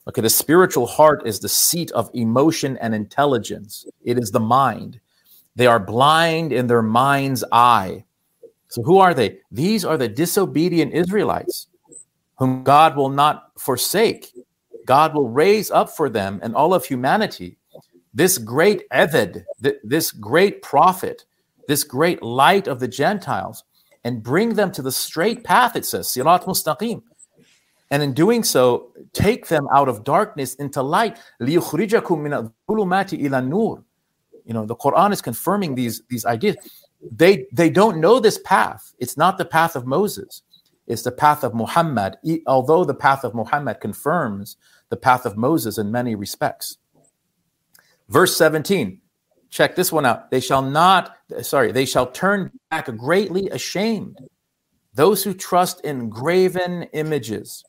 Okay, the spiritual heart is the seat of emotion and intelligence, it is the mind. They are blind in their mind's eye. So, who are they? These are the disobedient Israelites whom God will not forsake. God will raise up for them and all of humanity this great Eved, this great prophet, this great light of the Gentiles, and bring them to the straight path, it says, Sirat Mustaqim. And in doing so, take them out of darkness into light. You know, the Quran is confirming these, these ideas. They, they don't know this path. It's not the path of Moses. It's the path of Muhammad, although the path of Muhammad confirms the path of Moses in many respects. Verse 17, check this one out. They shall not, sorry, they shall turn back greatly ashamed. Those who trust in graven images,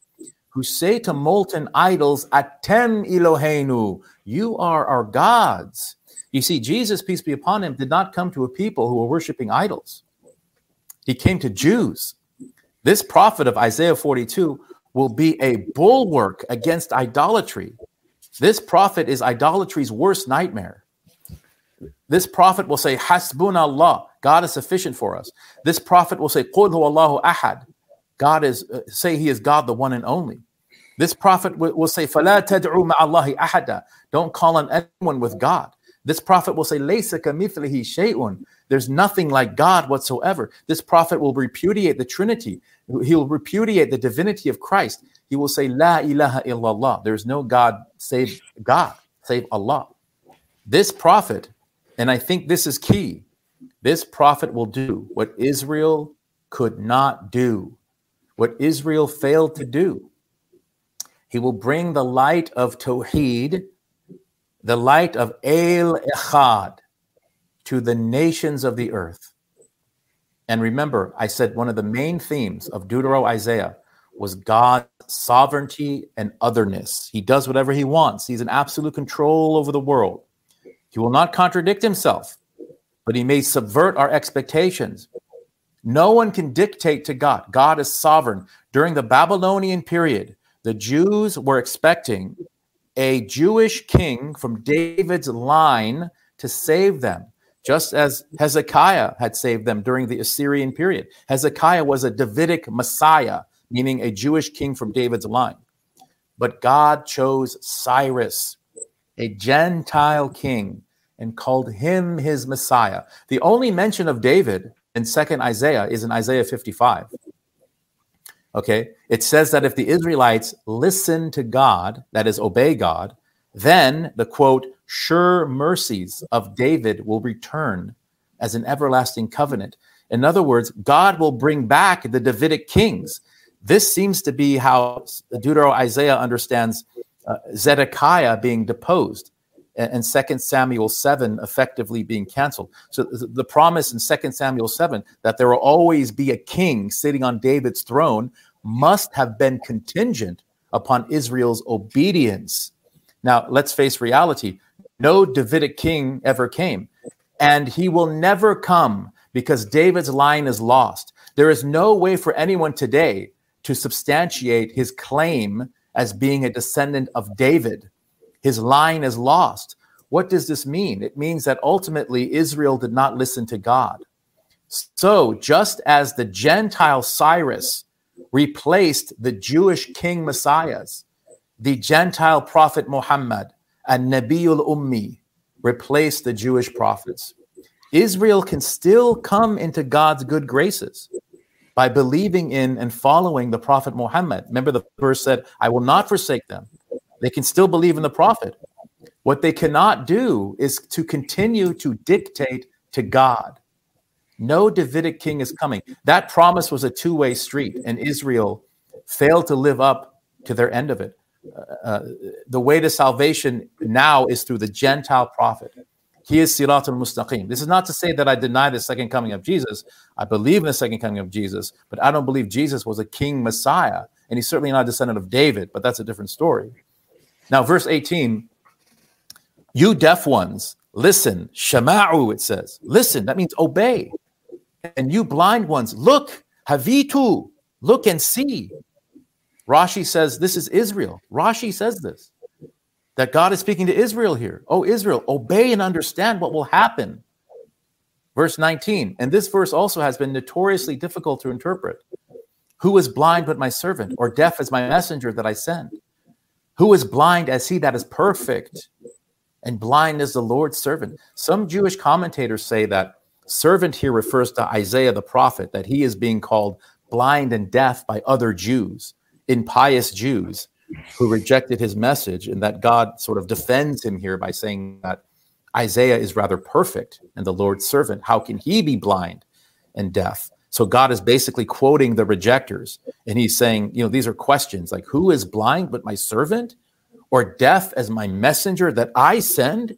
who say to molten idols, Atem Eloheinu, you are our gods. You see, Jesus, peace be upon him, did not come to a people who were worshiping idols. He came to Jews. This prophet of Isaiah 42 will be a bulwark against idolatry this prophet is idolatry's worst nightmare. This prophet will say, Hasbun Allah, God is sufficient for us. This prophet will say, Qul Allahu ahad, God is, uh, say he is God, the one and only. This prophet will, will say, Fala tad'u ma'allahi ahada, don't call on anyone with God. This prophet will say, Laysa kamithlihi shay'un, there's nothing like God whatsoever. This prophet will repudiate the Trinity. He'll repudiate the divinity of Christ he will say, La ilaha illallah. There's no God save God, save Allah. This prophet, and I think this is key, this prophet will do what Israel could not do, what Israel failed to do. He will bring the light of Tawheed, the light of El Echad to the nations of the earth. And remember, I said one of the main themes of Deutero Isaiah was God's sovereignty and otherness. He does whatever he wants, he's in absolute control over the world. He will not contradict himself, but he may subvert our expectations. No one can dictate to God. God is sovereign. During the Babylonian period, the Jews were expecting a Jewish king from David's line to save them, just as Hezekiah had saved them during the Assyrian period. Hezekiah was a Davidic Messiah meaning a Jewish king from David's line. But God chose Cyrus, a Gentile king, and called him his Messiah. The only mention of David in 2nd Isaiah is in Isaiah 55. Okay, it says that if the Israelites listen to God, that is, obey God, then the quote, sure mercies of David will return as an everlasting covenant. In other words, God will bring back the Davidic kings. This seems to be how Deutero Isaiah understands uh, Zedekiah being deposed and, Second Samuel 7 effectively being canceled. So the promise in Second Samuel 7 that there will always be a king sitting on David's throne must have been contingent upon Israel's obedience. Now, let's face reality. No Davidic king ever came, and he will never come because David's line is lost. There is no way for anyone today to substantiate his claim as being a descendant of David. His line is lost. What does this mean? It means that ultimately Israel did not listen to God. So, just as the Gentile Cyrus replaced the Jewish king messiahs, the Gentile prophet Muhammad and Nabiul Ummi replaced the Jewish prophets. Israel can still come into God's good graces by believing in and following the Prophet Muhammad. Remember, the verse said, I will not forsake them. They can still believe in the Prophet. What they cannot do is to continue to dictate to God. No Davidic king is coming. That promise was a two way street, and Israel failed to live up to their end of it. Uh, uh the way to salvation now is through the Gentile prophet. He is Sirat al Mustaqim. This is not to say that I deny the second coming of Jesus. I believe in the second coming of Jesus, but I don't believe Jesus was a king Messiah. And he's certainly not a descendant of David, but that's a different story. Now, verse 18 you deaf ones, listen. Shama'u, it says. Listen, that means obey. And you blind ones, look. Havitu, look and see. Rashi says this is Israel. Rashi says this that God is speaking to Israel here. Oh, Israel, obey and understand what will happen. Verse 19, and this verse also has been notoriously difficult to interpret. Who is blind but my servant, or deaf as my messenger that I send? Who is blind as he that is perfect, and blind as the Lord's servant? Some Jewish commentators say that servant here refers to Isaiah the prophet, that he is being called blind and deaf by other Jews, impious Jews who rejected his message, and that God sort of defends him here by saying that Isaiah is rather perfect and the Lord's servant. How can he be blind and deaf? So God is basically quoting the rejectors, and he's saying, you know, these are questions like, who is blind but my servant, or deaf as my messenger that I send?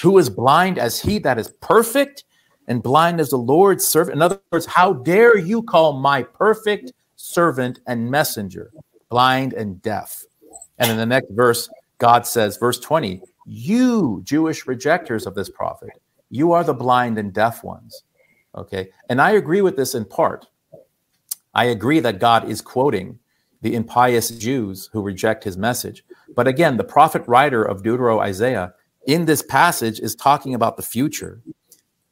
Who is blind as he that is perfect, and blind as the Lord's servant? In other words, how dare you call my perfect servant and messenger blind and deaf? And in the next verse, God says, verse 20, you Jewish rejectors of this prophet, you are the blind and deaf ones. Okay. And I agree with this in part. I agree that God is quoting the impious Jews who reject his message. But again, the prophet writer of Deutero Isaiah in this passage is talking about the future.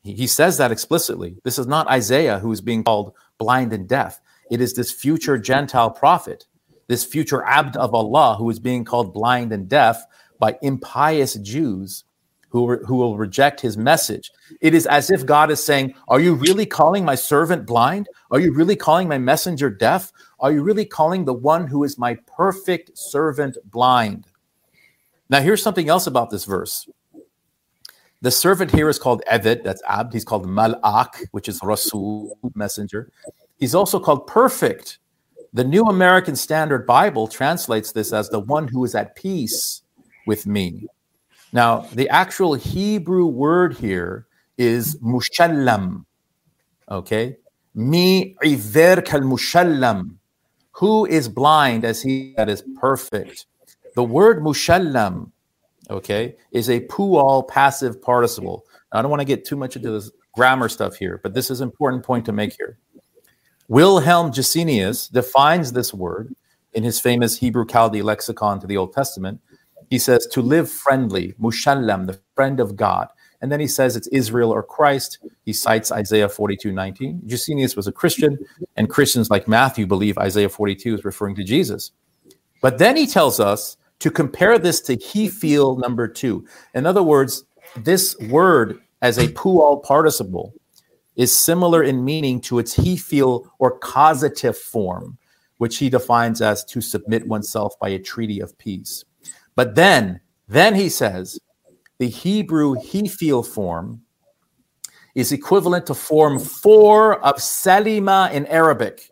He, says that explicitly. This is not Isaiah who is being called blind and deaf. It is this future Gentile prophet this future abd of Allah who is being called blind and deaf by impious Jews who, re- who will reject his message. It is as if God is saying, Are you really calling my servant blind? Are you really calling my messenger deaf? Are you really calling the one who is my perfect servant blind? Now, here's something else about this verse. The servant here is called Eved, that's Abd. He's called Mal'ak, which is Rasul, messenger. He's also called perfect. The New American Standard Bible translates this as the one who is at peace with me. Now, the actual Hebrew word here is mushallam. Okay? Mi iver kal mushallam. Who is blind as he that is perfect? The word mushallam, okay, is a pual passive participle. I don't want to get too much into this grammar stuff here, but this is an important point to make here. Wilhelm Gesenius defines this word in his famous Hebrew Chaldee lexicon to the Old Testament. He says to live friendly, mushallam, the friend of God. And then he says it's Israel or Christ. He cites Isaiah 42, 19. Gesenius was a Christian, and Christians like Matthew believe Isaiah 42 is referring to Jesus. But then he tells us to compare this to hiphil number two. In other words, this word as a pual participle is similar in meaning to its hiphil or causative form, which he defines as to submit oneself by a treaty of peace. But then, then he says, the Hebrew hiphil form is equivalent to form four of salima in Arabic.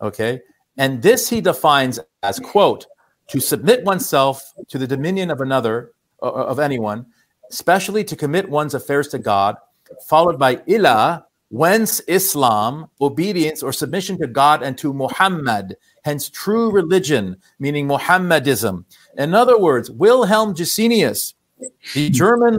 Okay. And this he defines as, quote, to submit oneself to the dominion of another, uh, of anyone, especially to commit one's affairs to God followed by ila, whence Islam, obedience or submission to God and to Muhammad, hence true religion, meaning Muhammadism. In other words, Wilhelm Gesenius, the <laughs> German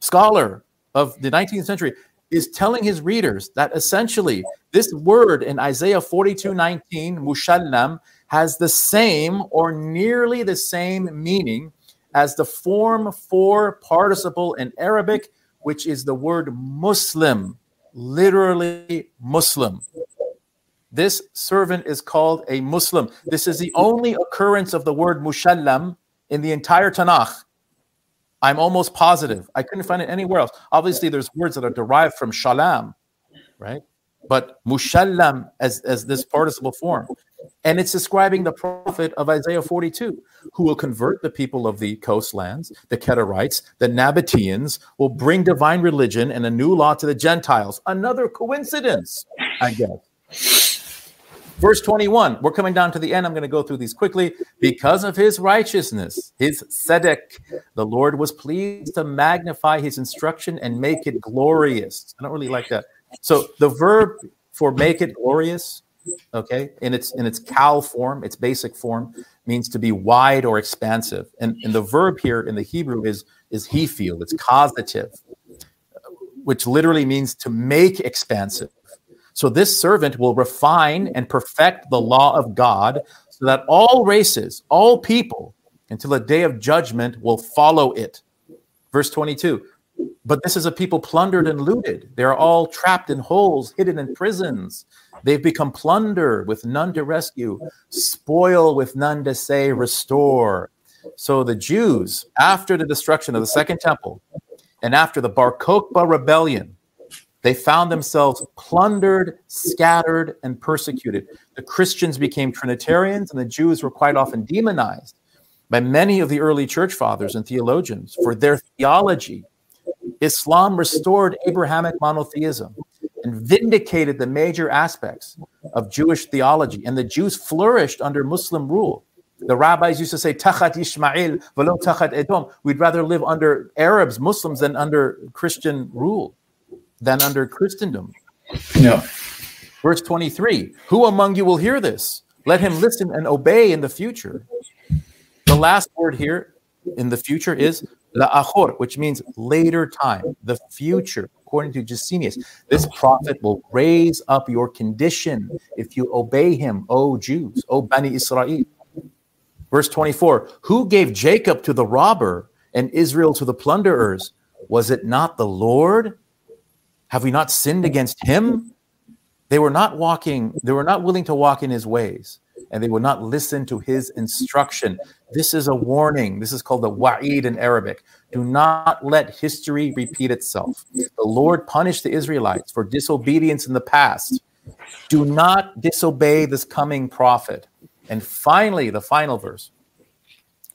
scholar of the 19th century, is telling his readers that essentially this word in Isaiah 42 19, mushallam, has the same or nearly the same meaning as the form four participle in Arabic which is the word Muslim, literally Muslim. This servant is called a Muslim. This is the only occurrence of the word mushallam in the entire Tanakh. I'm almost positive. I couldn't find it anywhere else. Obviously, there's words that are derived from shalam, right? but mushallam as, as this participle form. And it's describing the prophet of Isaiah 42, who will convert the people of the coastlands, the Kedarites, the Nabateans, will bring divine religion and a new law to the Gentiles. Another coincidence, I guess. Verse 21, we're coming down to the end. I'm going to go through these quickly. Because of his righteousness, his tzedek, the Lord was pleased to magnify his instruction and make it glorious. I don't really like that. So the verb for make it glorious okay? In its in its qal form its basic form means to be wide or expansive. And, and the verb here in the hebrew is is hiphil it's causative which literally means to make expansive. So this servant will refine and perfect the law of god so that all races all people until the day of judgment will follow it. Verse 22 but this is a people plundered and looted they're all trapped in holes hidden in prisons They've become plunder with none to rescue, spoil with none to say, restore. So the Jews, after the destruction of the Second Temple and after the Bar Kokhba rebellion, they found themselves plundered, scattered, and persecuted. The Christians became Trinitarians, and the Jews were quite often demonized by many of the early church fathers and theologians for their theology. Islam restored Abrahamic monotheism and vindicated the major aspects of Jewish theology. And the Jews flourished under Muslim rule. The rabbis used to say, Tachat Ishmael, velo Tachat Edom. We'd rather live under Arabs, Muslims, than under Christian rule, than under Christendom. Yeah. Verse 23 Who among you will hear this? Let him listen and obey in the future. The last word here in the future is la'achor, which means later time, the future according to Gesenius, this prophet will raise up your condition if you obey him, O Jews, O Bani Israel. Verse 24 Who gave Jacob to the robber and Israel to the plunderers? Was it not the Lord? Have we not sinned against him? They were not walking, they were not willing to walk in his ways and they would not listen to his instruction. This is a warning. This is called the wa'id in Arabic. Do not let history repeat itself. The Lord punished the Israelites for disobedience in the past. Do not disobey this coming prophet. And finally, the final verse,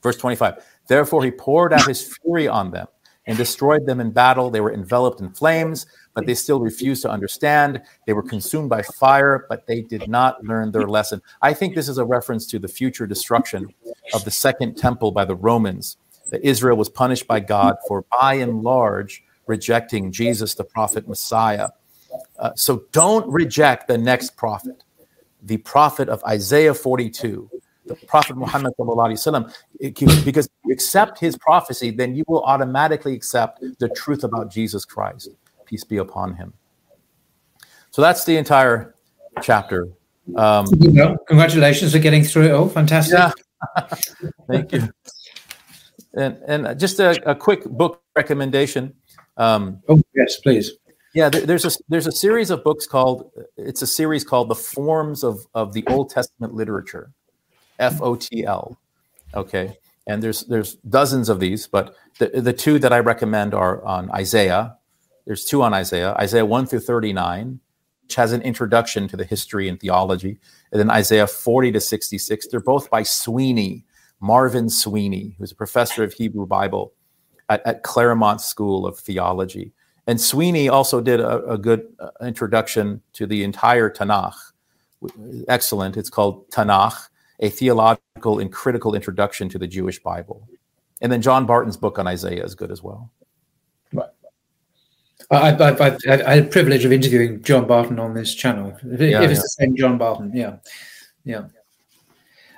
verse 25. Therefore, he poured out his fury on them and destroyed them in battle. They were enveloped in flames but they still refused to understand. They were consumed by fire, but they did not learn their lesson. I think this is a reference to the future destruction of the second temple by the Romans, that Israel was punished by God for, by and large, rejecting Jesus, the prophet Messiah. Uh, so don't reject the next prophet, the prophet of Isaiah 42, the prophet Muhammad because you accept his prophecy, then you will automatically accept the truth about Jesus Christ peace be upon him. So that's the entire chapter. Um, Congratulations for getting through it all. Fantastic. Yeah. <laughs> Thank you. And, and just a, a quick book recommendation. Um, oh yes, please. Yeah, there's a there's a series of books called it's a series called the Forms of of the Old Testament Literature, F O T L. Okay, and there's there's dozens of these, but the the two that I recommend are on Isaiah, there's two on Isaiah Isaiah 1 through 39, which has an introduction to the history and theology, and then Isaiah 40 to 66. They're both by Sweeney, Marvin Sweeney, who's a professor of Hebrew Bible at, at Claremont School of Theology. And Sweeney also did a, a good uh, introduction to the entire Tanakh. Excellent. It's called Tanakh, a theological and critical introduction to the Jewish Bible. And then John Barton's book on Isaiah is good as well. I, I, I, I, had the privilege of interviewing John Barton on this channel. If, yeah, if it's yeah. the same John Barton, yeah, yeah.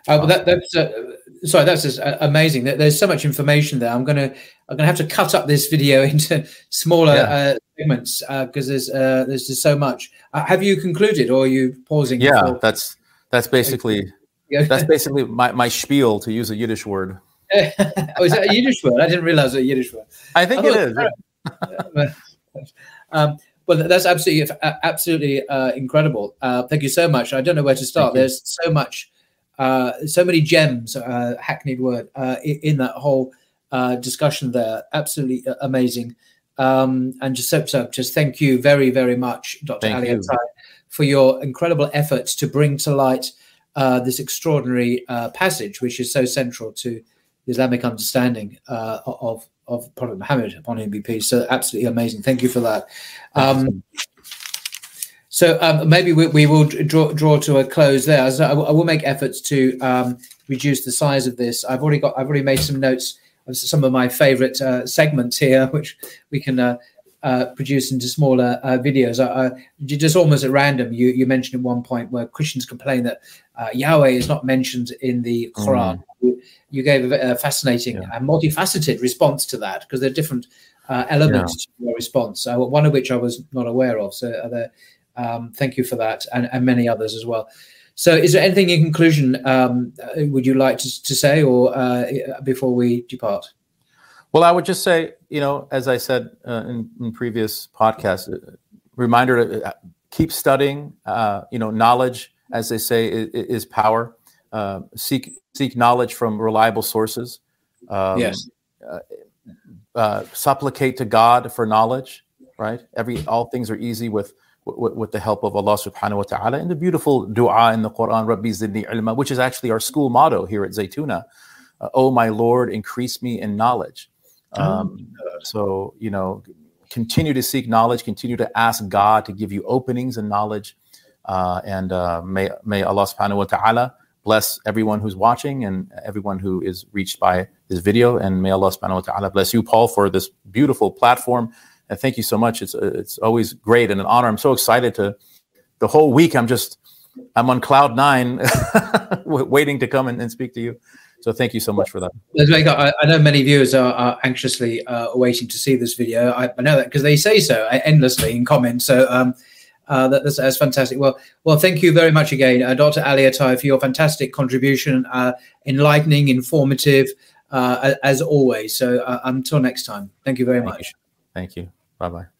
Uh, but that, that's uh, sorry, that's just uh, amazing. There's so much information there. I'm gonna I'm gonna have to cut up this video <laughs> into smaller yeah. uh, segments because uh, there's uh, there's just so much. have you concluded, or are you pausing? Yeah, before? that's that's basically <laughs> that's basically my, my spiel to use a Yiddish word. <laughs> oh, is that a Yiddish word? I didn't realize it was a Yiddish word. I think I it is. Um, well, that's absolutely absolutely uh, incredible. Uh, thank you so much. I don't know where to start. There's so much, uh, so many gems, uh, hackneyed word, uh, in that whole uh, discussion there. Absolutely amazing. Um, and just so, so, just thank you very very much, Dr. Ali for your incredible efforts to bring to light uh, this extraordinary uh, passage, which is so central to Islamic understanding uh, of of Prophet Muhammad upon him be peace. So absolutely amazing. Thank you for that. Um, so um, maybe we, we, will draw draw to a close there. So I, I will make efforts to um, reduce the size of this. I've already got I've already made some notes of some of my favorite uh, segments here, <laughs> which we can uh, uh, produce into smaller uh, videos. Uh, just almost at random, you, you mentioned at one point where Christians complain that uh, Yahweh is not mentioned in the Quran. Mm. You, you, gave a, a fascinating yeah. and multifaceted response to that because there are different uh, elements yeah. to your response, uh, one of which I was not aware of. So, there, um, thank you for that, and, and, many others as well. So, is there anything in conclusion um, would you like to, to say, or before we depart? Well, I would just say, you know, as I said uh, in, in, previous podcasts, uh, reminder to uh, keep studying. Uh, you know, knowledge, as they say, is, is power. Uh, seek seek knowledge from reliable sources. Um, yes. Uh, supplicate to God for knowledge. Right. Every all things are easy with with, with, the help of Allah subhanahu wa ta'ala and the beautiful dua in the Quran, Rabbi zidni ilma, which is actually our school motto here at Zaytuna. Uh, oh my Lord, increase me in knowledge. Oh, um, so, you know, continue to seek knowledge, continue to ask God to give you openings and knowledge. Uh, and uh, may, may Allah subhanahu wa ta'ala bless everyone who's watching and everyone who is reached by this video. And may Allah subhanahu wa ta'ala bless you, Paul, for this beautiful platform. And thank you so much. It's, it's always great and an honor. I'm so excited to, the whole week, I'm just, I'm on cloud nine <laughs> waiting to come and, and speak to you. So thank you so much for that. I, know many viewers are, are anxiously uh, waiting to see this video. I, I know that because they say so uh, endlessly in comments. So um, uh, that, that's, that's, fantastic. Well, well, thank you very much again, uh, Dr. Ali Ataie, for your fantastic contribution, uh, enlightening, informative, uh, as always. So until next time, thank you very thank much. You. Thank you. Bye bye.